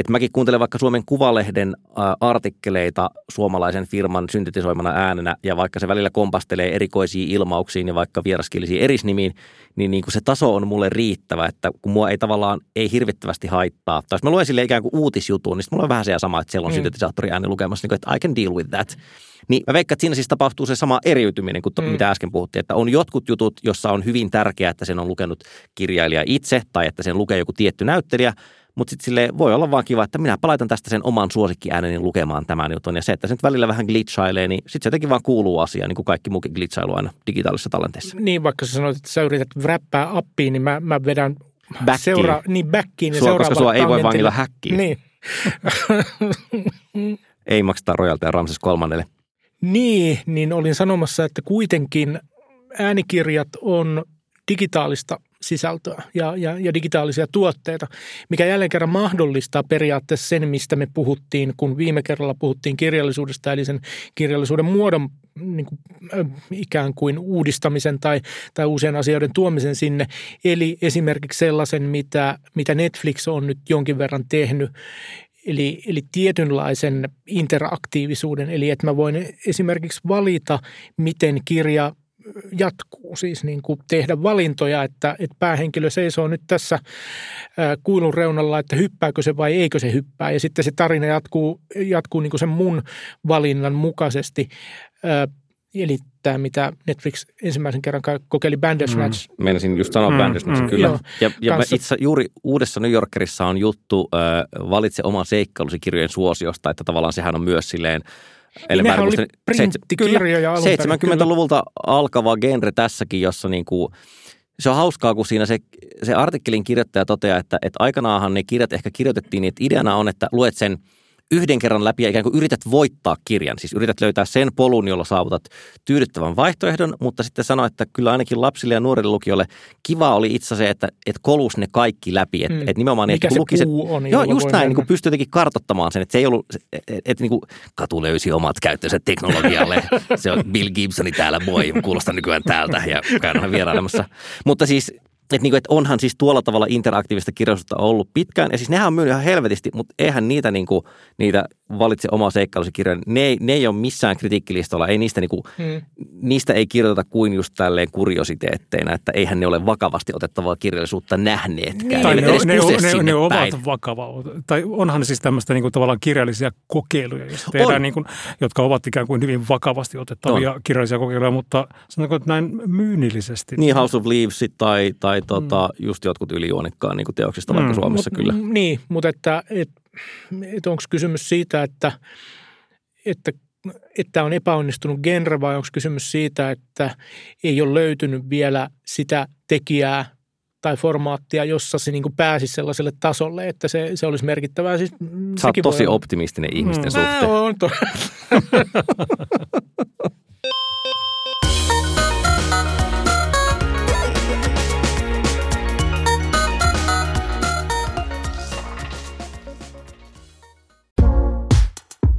mäkin kuuntelen vaikka Suomen Kuvalehden artikkeleita suomalaisen firman syntetisoimana äänenä, ja vaikka se välillä kompastelee erikoisiin ilmauksiin ja vaikka vieraskielisiin erisnimiin, niin, niin kuin se taso on mulle riittävä, että kun mua ei tavallaan ei hirvittävästi haittaa. Tai jos mä luen sille ikään kuin uutisjutun, niin mulla on vähän se sama, että siellä on mm. syntetisaattori ääni lukemassa, niin kuin, että I can deal with that. Niin mä veikkaan, että siinä siis tapahtuu se sama eriytyminen kuin mm. mitä äsken puhuttiin, että on jotkut jutut, jossa on hyvin tärkeää, että sen on lukenut kirjailija itse tai että sen lukee joku tietty näyttelijä, mutta sitten sille voi olla vaan kiva, että minä palaitan tästä sen oman suosikkiääneni lukemaan tämän jutun. Ja se, että se nyt välillä vähän glitchailee, niin sitten se jotenkin vaan kuuluu asiaan, niin kuin kaikki muukin glitchailu aina digitaalisessa tallenteessa. Niin, vaikka sä sanoit, että sä yrität räppää appiin, niin mä, mä vedän backiin. Seura- niin backiin ja sua, koska sua ei voi vangilla häkkiin. Niin. ei makseta rojalteja Ramses kolmannelle. Niin, niin olin sanomassa, että kuitenkin äänikirjat on digitaalista sisältöä ja, ja, ja digitaalisia tuotteita, mikä jälleen kerran mahdollistaa periaatteessa sen, mistä me puhuttiin, kun viime kerralla puhuttiin kirjallisuudesta, eli sen kirjallisuuden muodon niin kuin, ikään kuin uudistamisen tai, tai uusien asioiden tuomisen sinne. Eli esimerkiksi sellaisen, mitä, mitä Netflix on nyt jonkin verran tehnyt, Eli, eli tietynlaisen interaktiivisuuden, eli että mä voin esimerkiksi valita, miten kirja jatkuu, siis niin kuin tehdä valintoja, että, että päähenkilö seisoo nyt tässä kuilun reunalla, että hyppääkö se vai eikö se hyppää. Ja sitten se tarina jatkuu, jatkuu niin kuin sen mun valinnan mukaisesti. Eli tämä, mitä Netflix ensimmäisen kerran kokeili Bandersnatch. Mm. Meinasin just sanoa mm. Bandersnatch, mm. kyllä. Joo, ja, ja kanssa... itse juuri uudessa New Yorkerissa on juttu äh, Valitse oman seikkailusi kirjojen suosiosta, että tavallaan sehän on myös silleen Eli Nehän oli printtikirjoja 70-luvulta alkava genre tässäkin, jossa niin kuin, se on hauskaa, kun siinä se, se artikkelin kirjoittaja toteaa, että, että aikanaanhan ne kirjat ehkä kirjoitettiin niin, että ideana on, että luet sen – yhden kerran läpi ja ikään kuin yrität voittaa kirjan. Siis yrität löytää sen polun, jolla saavutat tyydyttävän vaihtoehdon, mutta sitten sano, että kyllä ainakin lapsille ja nuorille lukijoille kiva oli itse se, että, että kolus ne kaikki läpi. Että mm. et nimenomaan, Mikä että se luki puu on, Joo, just näin, niin kuin pystyy jotenkin kartottamaan sen, että se ei ollut, että, että niin kuin katu löysi omat käyttönsä teknologialle. se on Bill Gibsoni täällä, moi, kuulostaa nykyään täältä ja käyn vierailemassa. Mutta siis että, niin kuin, onhan siis tuolla tavalla interaktiivista kirjallisuutta ollut pitkään. Ja siis nehän on myynyt ihan helvetisti, mutta eihän niitä, niin kuin, niitä valitse oma seikkailusikirjoja. Ne, ne ei ole missään kritiikkilistalla. Ei niistä, niin kuin, hmm. niistä ei kirjoiteta kuin just tälleen kuriositeetteina, että eihän ne ole vakavasti otettavaa kirjallisuutta nähneetkään. Niin. Tai ne, ne, ne, ne, ne ovat vakava. Tai onhan siis tämmöistä niin kuin, tavallaan kirjallisia kokeiluja, tehdään, niin kuin, jotka ovat ikään kuin hyvin vakavasti otettavia on. kirjallisia kokeiluja, mutta sanotaanko, että näin myynnillisesti. Niin House of Leaves tai, tai tota, mm. just jotkut ylijuonikkaan niin teoksista vaikka mm. Suomessa mut, kyllä. Niin, mutta että, et, että onko kysymys siitä, että, että että on epäonnistunut genre vai onko kysymys siitä, että ei ole löytynyt vielä sitä tekijää tai formaattia, jossa se niin pääsisi sellaiselle tasolle, että se, se olisi merkittävää. Siis, Sä oot tosi voi... optimistinen ihmisten mm. suhteen. Mä to...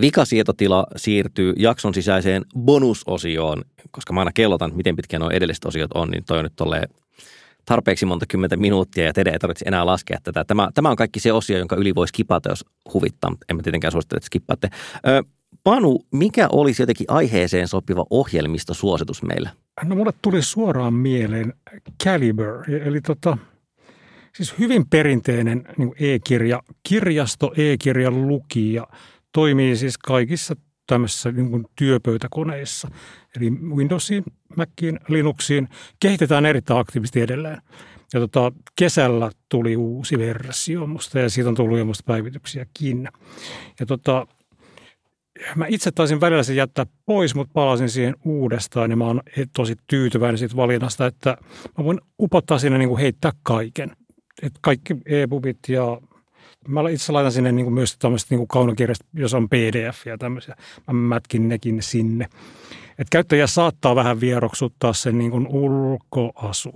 Vikasietotila siirtyy jakson sisäiseen bonusosioon, koska mä aina kellotan, miten pitkä nuo edelliset osiot on, niin toi on nyt tolleen tarpeeksi monta kymmentä minuuttia ja teidän ei tarvitse enää laskea tätä. Tämä, tämä on kaikki se osio, jonka yli voi skipata, jos huvittaa. Emme tietenkään suosittele, että skippaatte. Ö, Panu, mikä olisi jotenkin aiheeseen sopiva ohjelmistosuositus meillä? No mulle tuli suoraan mieleen Caliber, eli tota, siis hyvin perinteinen niin e-kirja, kirjasto, e-kirjan lukija – toimii siis kaikissa tämmöisissä niin työpöytäkoneissa. Eli Windowsiin, Maciin, Linuxiin kehitetään erittäin aktiivisesti edelleen. Ja tota, kesällä tuli uusi versio musta ja siitä on tullut jo musta päivityksiäkin. Ja tota, mä itse taisin välillä sen jättää pois, mutta palasin siihen uudestaan ja mä oon tosi tyytyväinen siitä valinnasta, että mä voin upottaa sinne niin kuin heittää kaiken. Et kaikki e-bubit ja Mä itse laitan sinne niin kuin myös tämmöistä niin kaunokirjasta, jos on pdf ja tämmöisiä. Mä mätkin nekin sinne. Et käyttäjä saattaa vähän vieroksuttaa sen niin kuin ulkoasu.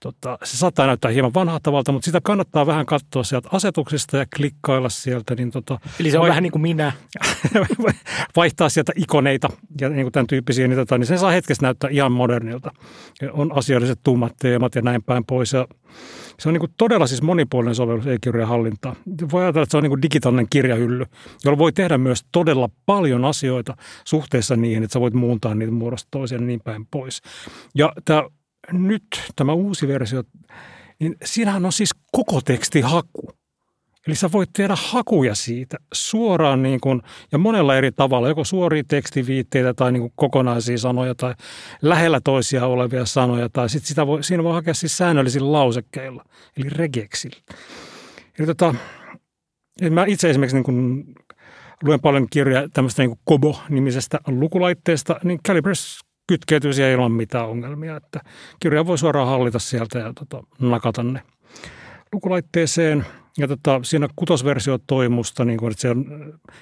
Tota, se saattaa näyttää hieman vanhahtavalta, mutta sitä kannattaa vähän katsoa sieltä asetuksista ja klikkailla sieltä. Niin tota, Eli se on vai... vähän niin kuin minä. vaihtaa sieltä ikoneita ja niin kuin tämän tyyppisiä, niin, tota, niin se saa hetkessä näyttää ihan modernilta. On asialliset tummat teemat ja näin päin pois. Ja se on niin kuin todella siis monipuolinen sovellus e-kirjojen hallinta. Voi ajatella, että se on niin kuin digitaalinen kirjahylly, jolla voi tehdä myös todella paljon asioita suhteessa niihin, että sä voit muuntaa niitä muodosta toiseen ja niin päin pois. Ja tämä, nyt tämä uusi versio, niin siinähän on siis koko tekstihaku. Eli sä voit tehdä hakuja siitä suoraan niin kuin, ja monella eri tavalla, joko suoria tekstiviitteitä tai niin kuin kokonaisia sanoja tai lähellä toisia olevia sanoja tai sit sitä voi, siinä voi hakea siis säännöllisillä lausekkeilla, eli regeksillä. Eli tota, mä itse esimerkiksi niin kuin luen paljon kirjoja tämmöistä niin Kobo-nimisestä lukulaitteesta, niin Calibers kytkeytyy siihen ilman mitään ongelmia, että kirja voi suoraan hallita sieltä ja tota, nakata ne lukulaitteeseen – ja tota, siinä kutosversio toimusta, niin kuin, että se on,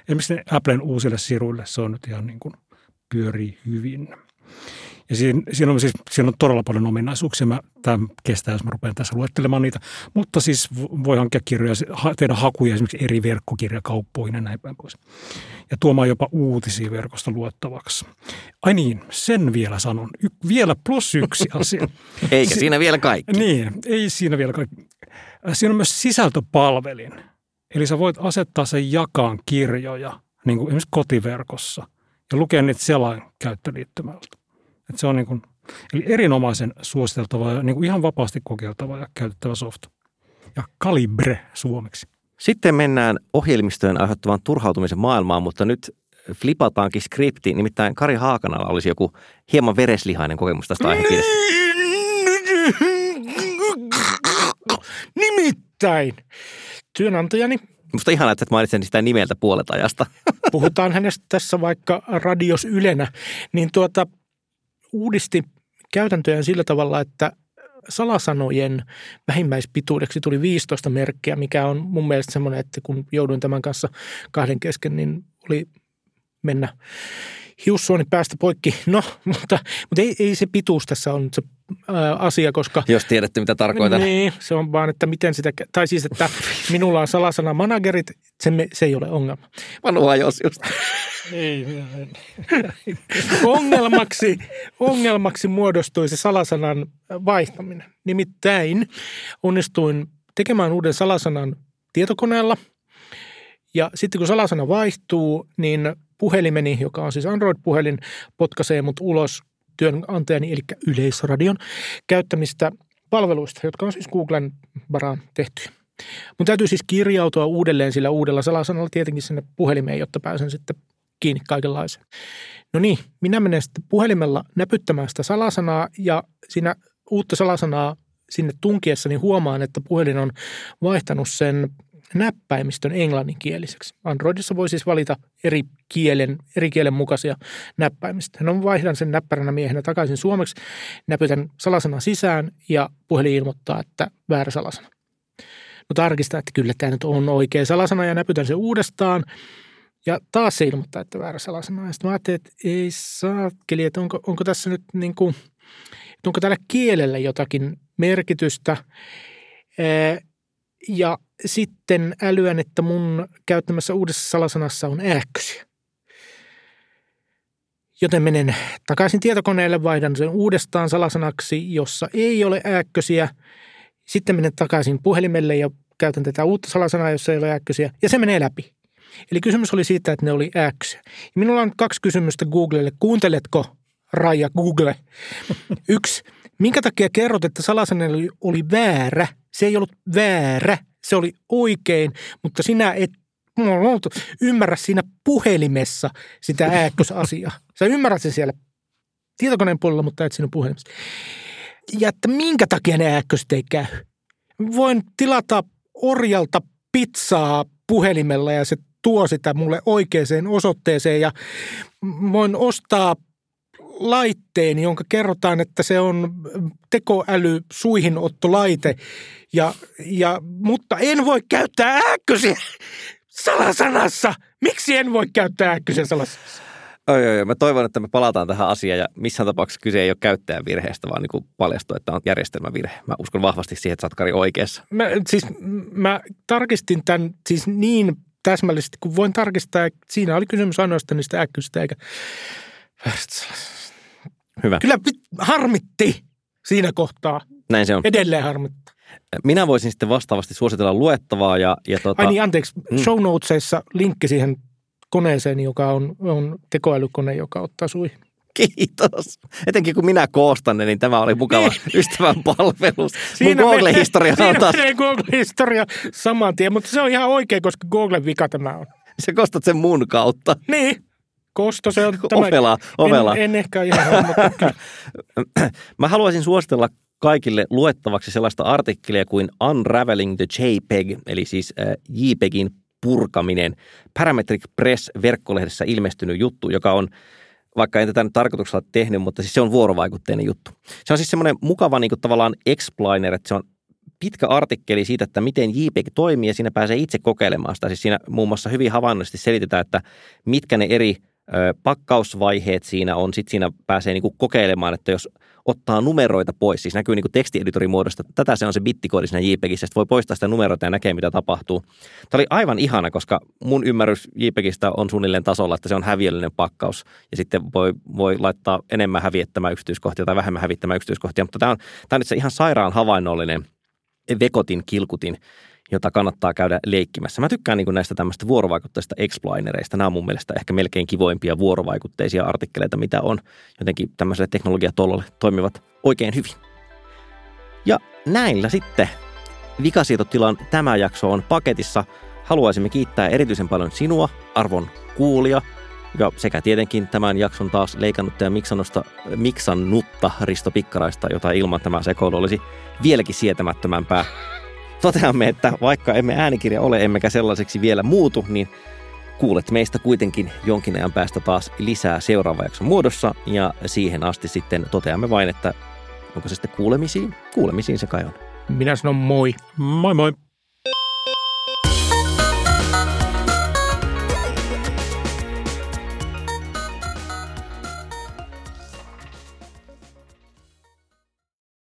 esimerkiksi Applen uusille siruille, se on nyt ihan niin kuin pyörii hyvin. Ja siinä, siinä, on, siis, siinä on todella paljon ominaisuuksia. Mä, tämä kestää, jos mä rupean tässä luettelemaan niitä. Mutta siis voi hankkia kirjoja, tehdä hakuja esimerkiksi eri verkkokirjakauppoihin ja näin päin pois. Ja tuomaan jopa uutisia verkosta luettavaksi. Ai niin, sen vielä sanon. Y- vielä plus yksi asia. Eikä siinä vielä kaikki. Niin, ei siinä vielä kaikki. Siinä on myös sisältöpalvelin. Eli sä voit asettaa sen jakaan kirjoja, niin kuin esimerkiksi kotiverkossa, ja lukea niitä selain käyttöliittymältä. Et se on niin kuin, eli erinomaisen suositeltava ja niin kuin ihan vapaasti kokeiltava ja käytettävä softa. Ja Calibre suomeksi. Sitten mennään ohjelmistojen aiheuttavan turhautumisen maailmaan, mutta nyt flipataankin skripti. Nimittäin Kari Haakanalla olisi joku hieman vereslihainen kokemus tästä aihepiiristä. Nimittäin työnantajani, Musta ihan että mainitsen sitä nimeltä puolet ajasta. puhutaan hänestä tässä vaikka radios Ylenä, niin tuota, uudisti käytäntöjään sillä tavalla, että salasanojen vähimmäispituudeksi tuli 15 merkkiä, mikä on mun mielestä semmoinen, että kun jouduin tämän kanssa kahden kesken, niin oli mennä hiussuoni päästä poikki. No, mutta, mutta ei, ei se pituus tässä on se ää, asia, koska Jos tiedätte, mitä tarkoitan. niin, se on vaan, että miten sitä, tai siis, että minulla on salasana managerit, se, me, se ei ole ongelma. Vanua jos just. Ei, Ongelmaksi, ongelmaksi muodostui se salasanan vaihtaminen. Nimittäin onnistuin tekemään uuden salasanan tietokoneella. Ja sitten kun salasana vaihtuu, niin puhelimeni, joka on siis Android-puhelin, potkaisee mut ulos työnantajani, eli Yleisradion, käyttämistä palveluista, jotka on siis Googlen varaan tehty. Mun täytyy siis kirjautua uudelleen sillä uudella salasanalla tietenkin sinne puhelimeen, jotta pääsen sitten kiinni kaikenlaiseen. No niin, minä menen sitten puhelimella näpyttämään sitä salasanaa ja siinä uutta salasanaa sinne tunkiessa niin huomaan, että puhelin on vaihtanut sen näppäimistön englanninkieliseksi. Androidissa voi siis valita eri kielen, eri kielen mukaisia näppäimistä. No vaihdan sen näppäränä miehenä takaisin suomeksi, näpytän salasanan sisään ja puhelin ilmoittaa, että väärä salasana. No tarkistan, että kyllä tämä nyt on oikea salasana ja näpytän sen uudestaan. Ja taas se ilmoittaa, että väärä salasana. Ja sitten mä ajattelin, että ei saakkeli, että onko, onko tässä nyt niin kuin, onko tällä kielellä jotakin merkitystä. Ee, Ja sitten älyän, että mun käyttämässä uudessa salasanassa on ääkkösiä. Joten menen takaisin tietokoneelle, vaihdan sen uudestaan salasanaksi, jossa ei ole ääkkösiä. Sitten menen takaisin puhelimelle ja käytän tätä uutta salasanaa, jossa ei ole ääkkösiä. Ja se menee läpi. Eli kysymys oli siitä, että ne oli ääkkösiä. Minulla on kaksi kysymystä Googlelle. Kuunteletko, Raija Google? Yksi. Minkä takia kerrot, että salasana oli, väärä? Se ei ollut väärä, se oli oikein, mutta sinä et ymmärrä siinä puhelimessa sitä ääkkösasiaa. Sä ymmärrät sen siellä tietokoneen puolella, mutta et siinä puhelimessa. Ja että minkä takia ne ääkköset ei käy? Voin tilata orjalta pizzaa puhelimella ja se tuo sitä mulle oikeaan osoitteeseen ja voin ostaa laitteen, jonka kerrotaan, että se on tekoäly suihinottolaite, ja, ja, mutta en voi käyttää ääkkösiä salasanassa. Miksi en voi käyttää ääkkösiä salasanassa? Oi, oi, oi. Mä toivon, että me palataan tähän asiaan ja missään tapauksessa kyse ei ole käyttäjän virheestä, vaan niin paljastuu, että on järjestelmävirhe. Mä uskon vahvasti siihen, että sä oot Kari oikeassa. Mä, siis mä tarkistin tämän siis niin täsmällisesti kuin voin tarkistaa. Siinä oli kysymys ainoastaan niistä äkkyistä eikä väärästä. Hyvä. Kyllä harmitti siinä kohtaa. Näin se on. Edelleen harmittaa. Minä voisin sitten vastaavasti suositella luettavaa ja, ja tota, Ai niin, anteeksi. Mm. Show notesissa linkki siihen koneeseen, joka on, on tekoälykone, joka ottaa suihin. kiitos. Etenkin kun minä koostan ne, niin tämä oli mukava Niin. ystävän palvelus. Mun menee- Google-historia on siinä taas, menee Google-historia saman tien, mutta se on ihan oikein, koska Googlen vika tämä on. sä kostat sen mun kautta. Niin, kosto se on tämä. Ovela, ovela. En, en ehkä ihan. Mä haluaisin suositella kaikille luettavaksi sellaista artikkelia kuin Unraveling the JPEG, eli siis äh, JPEGin purkaminen. Parametric Press verkkolehdessä ilmestynyt juttu, joka on, vaikka en tätä nyt tarkoituksella tehnyt, mutta siis se on vuorovaikutteinen juttu. Se on siis semmoinen mukava niin kuin tavallaan explainer, että se on pitkä artikkeli siitä, että miten JPEG toimii ja siinä pääsee itse kokeilemaan sitä. Siis siinä muun muassa hyvin havainnollisesti selitetään, että mitkä ne eri pakkausvaiheet siinä on, sitten siinä pääsee niin kuin kokeilemaan, että jos ottaa numeroita pois, siis näkyy niin kuin tekstieditorimuodosta, tätä se on se bittikoodi siinä JPEGissä, voi poistaa sitä numeroita ja näkee, mitä tapahtuu. Tämä oli aivan ihana, koska mun ymmärrys JPEGistä on suunnilleen tasolla, että se on häviöllinen pakkaus. Ja sitten voi, voi laittaa enemmän häviettämään yksityiskohtia tai vähemmän hävittämään yksityiskohtia, mutta tämä on, tämä on nyt se ihan sairaan havainnollinen vekotin, kilkutin jota kannattaa käydä leikkimässä. Mä tykkään niin näistä tämmöistä vuorovaikutteista explainereista. Nämä on mun mielestä ehkä melkein kivoimpia vuorovaikutteisia artikkeleita, mitä on. Jotenkin tämmöiselle teknologiatollolle toimivat oikein hyvin. Ja näillä sitten vikasietotilan tämä jakso on paketissa. Haluaisimme kiittää erityisen paljon sinua, arvon kuulia, ja sekä tietenkin tämän jakson taas leikannutta ja miksannusta, miksannutta Risto Pikkaraista, jota ilman tämä sekoilu olisi vieläkin sietämättömämpää toteamme, että vaikka emme äänikirja ole, emmekä sellaiseksi vielä muutu, niin kuulet meistä kuitenkin jonkin ajan päästä taas lisää seuraava jakson muodossa. Ja siihen asti sitten toteamme vain, että onko se sitten kuulemisiin? Kuulemisiin se kai on. Minä sanon moi. Moi moi.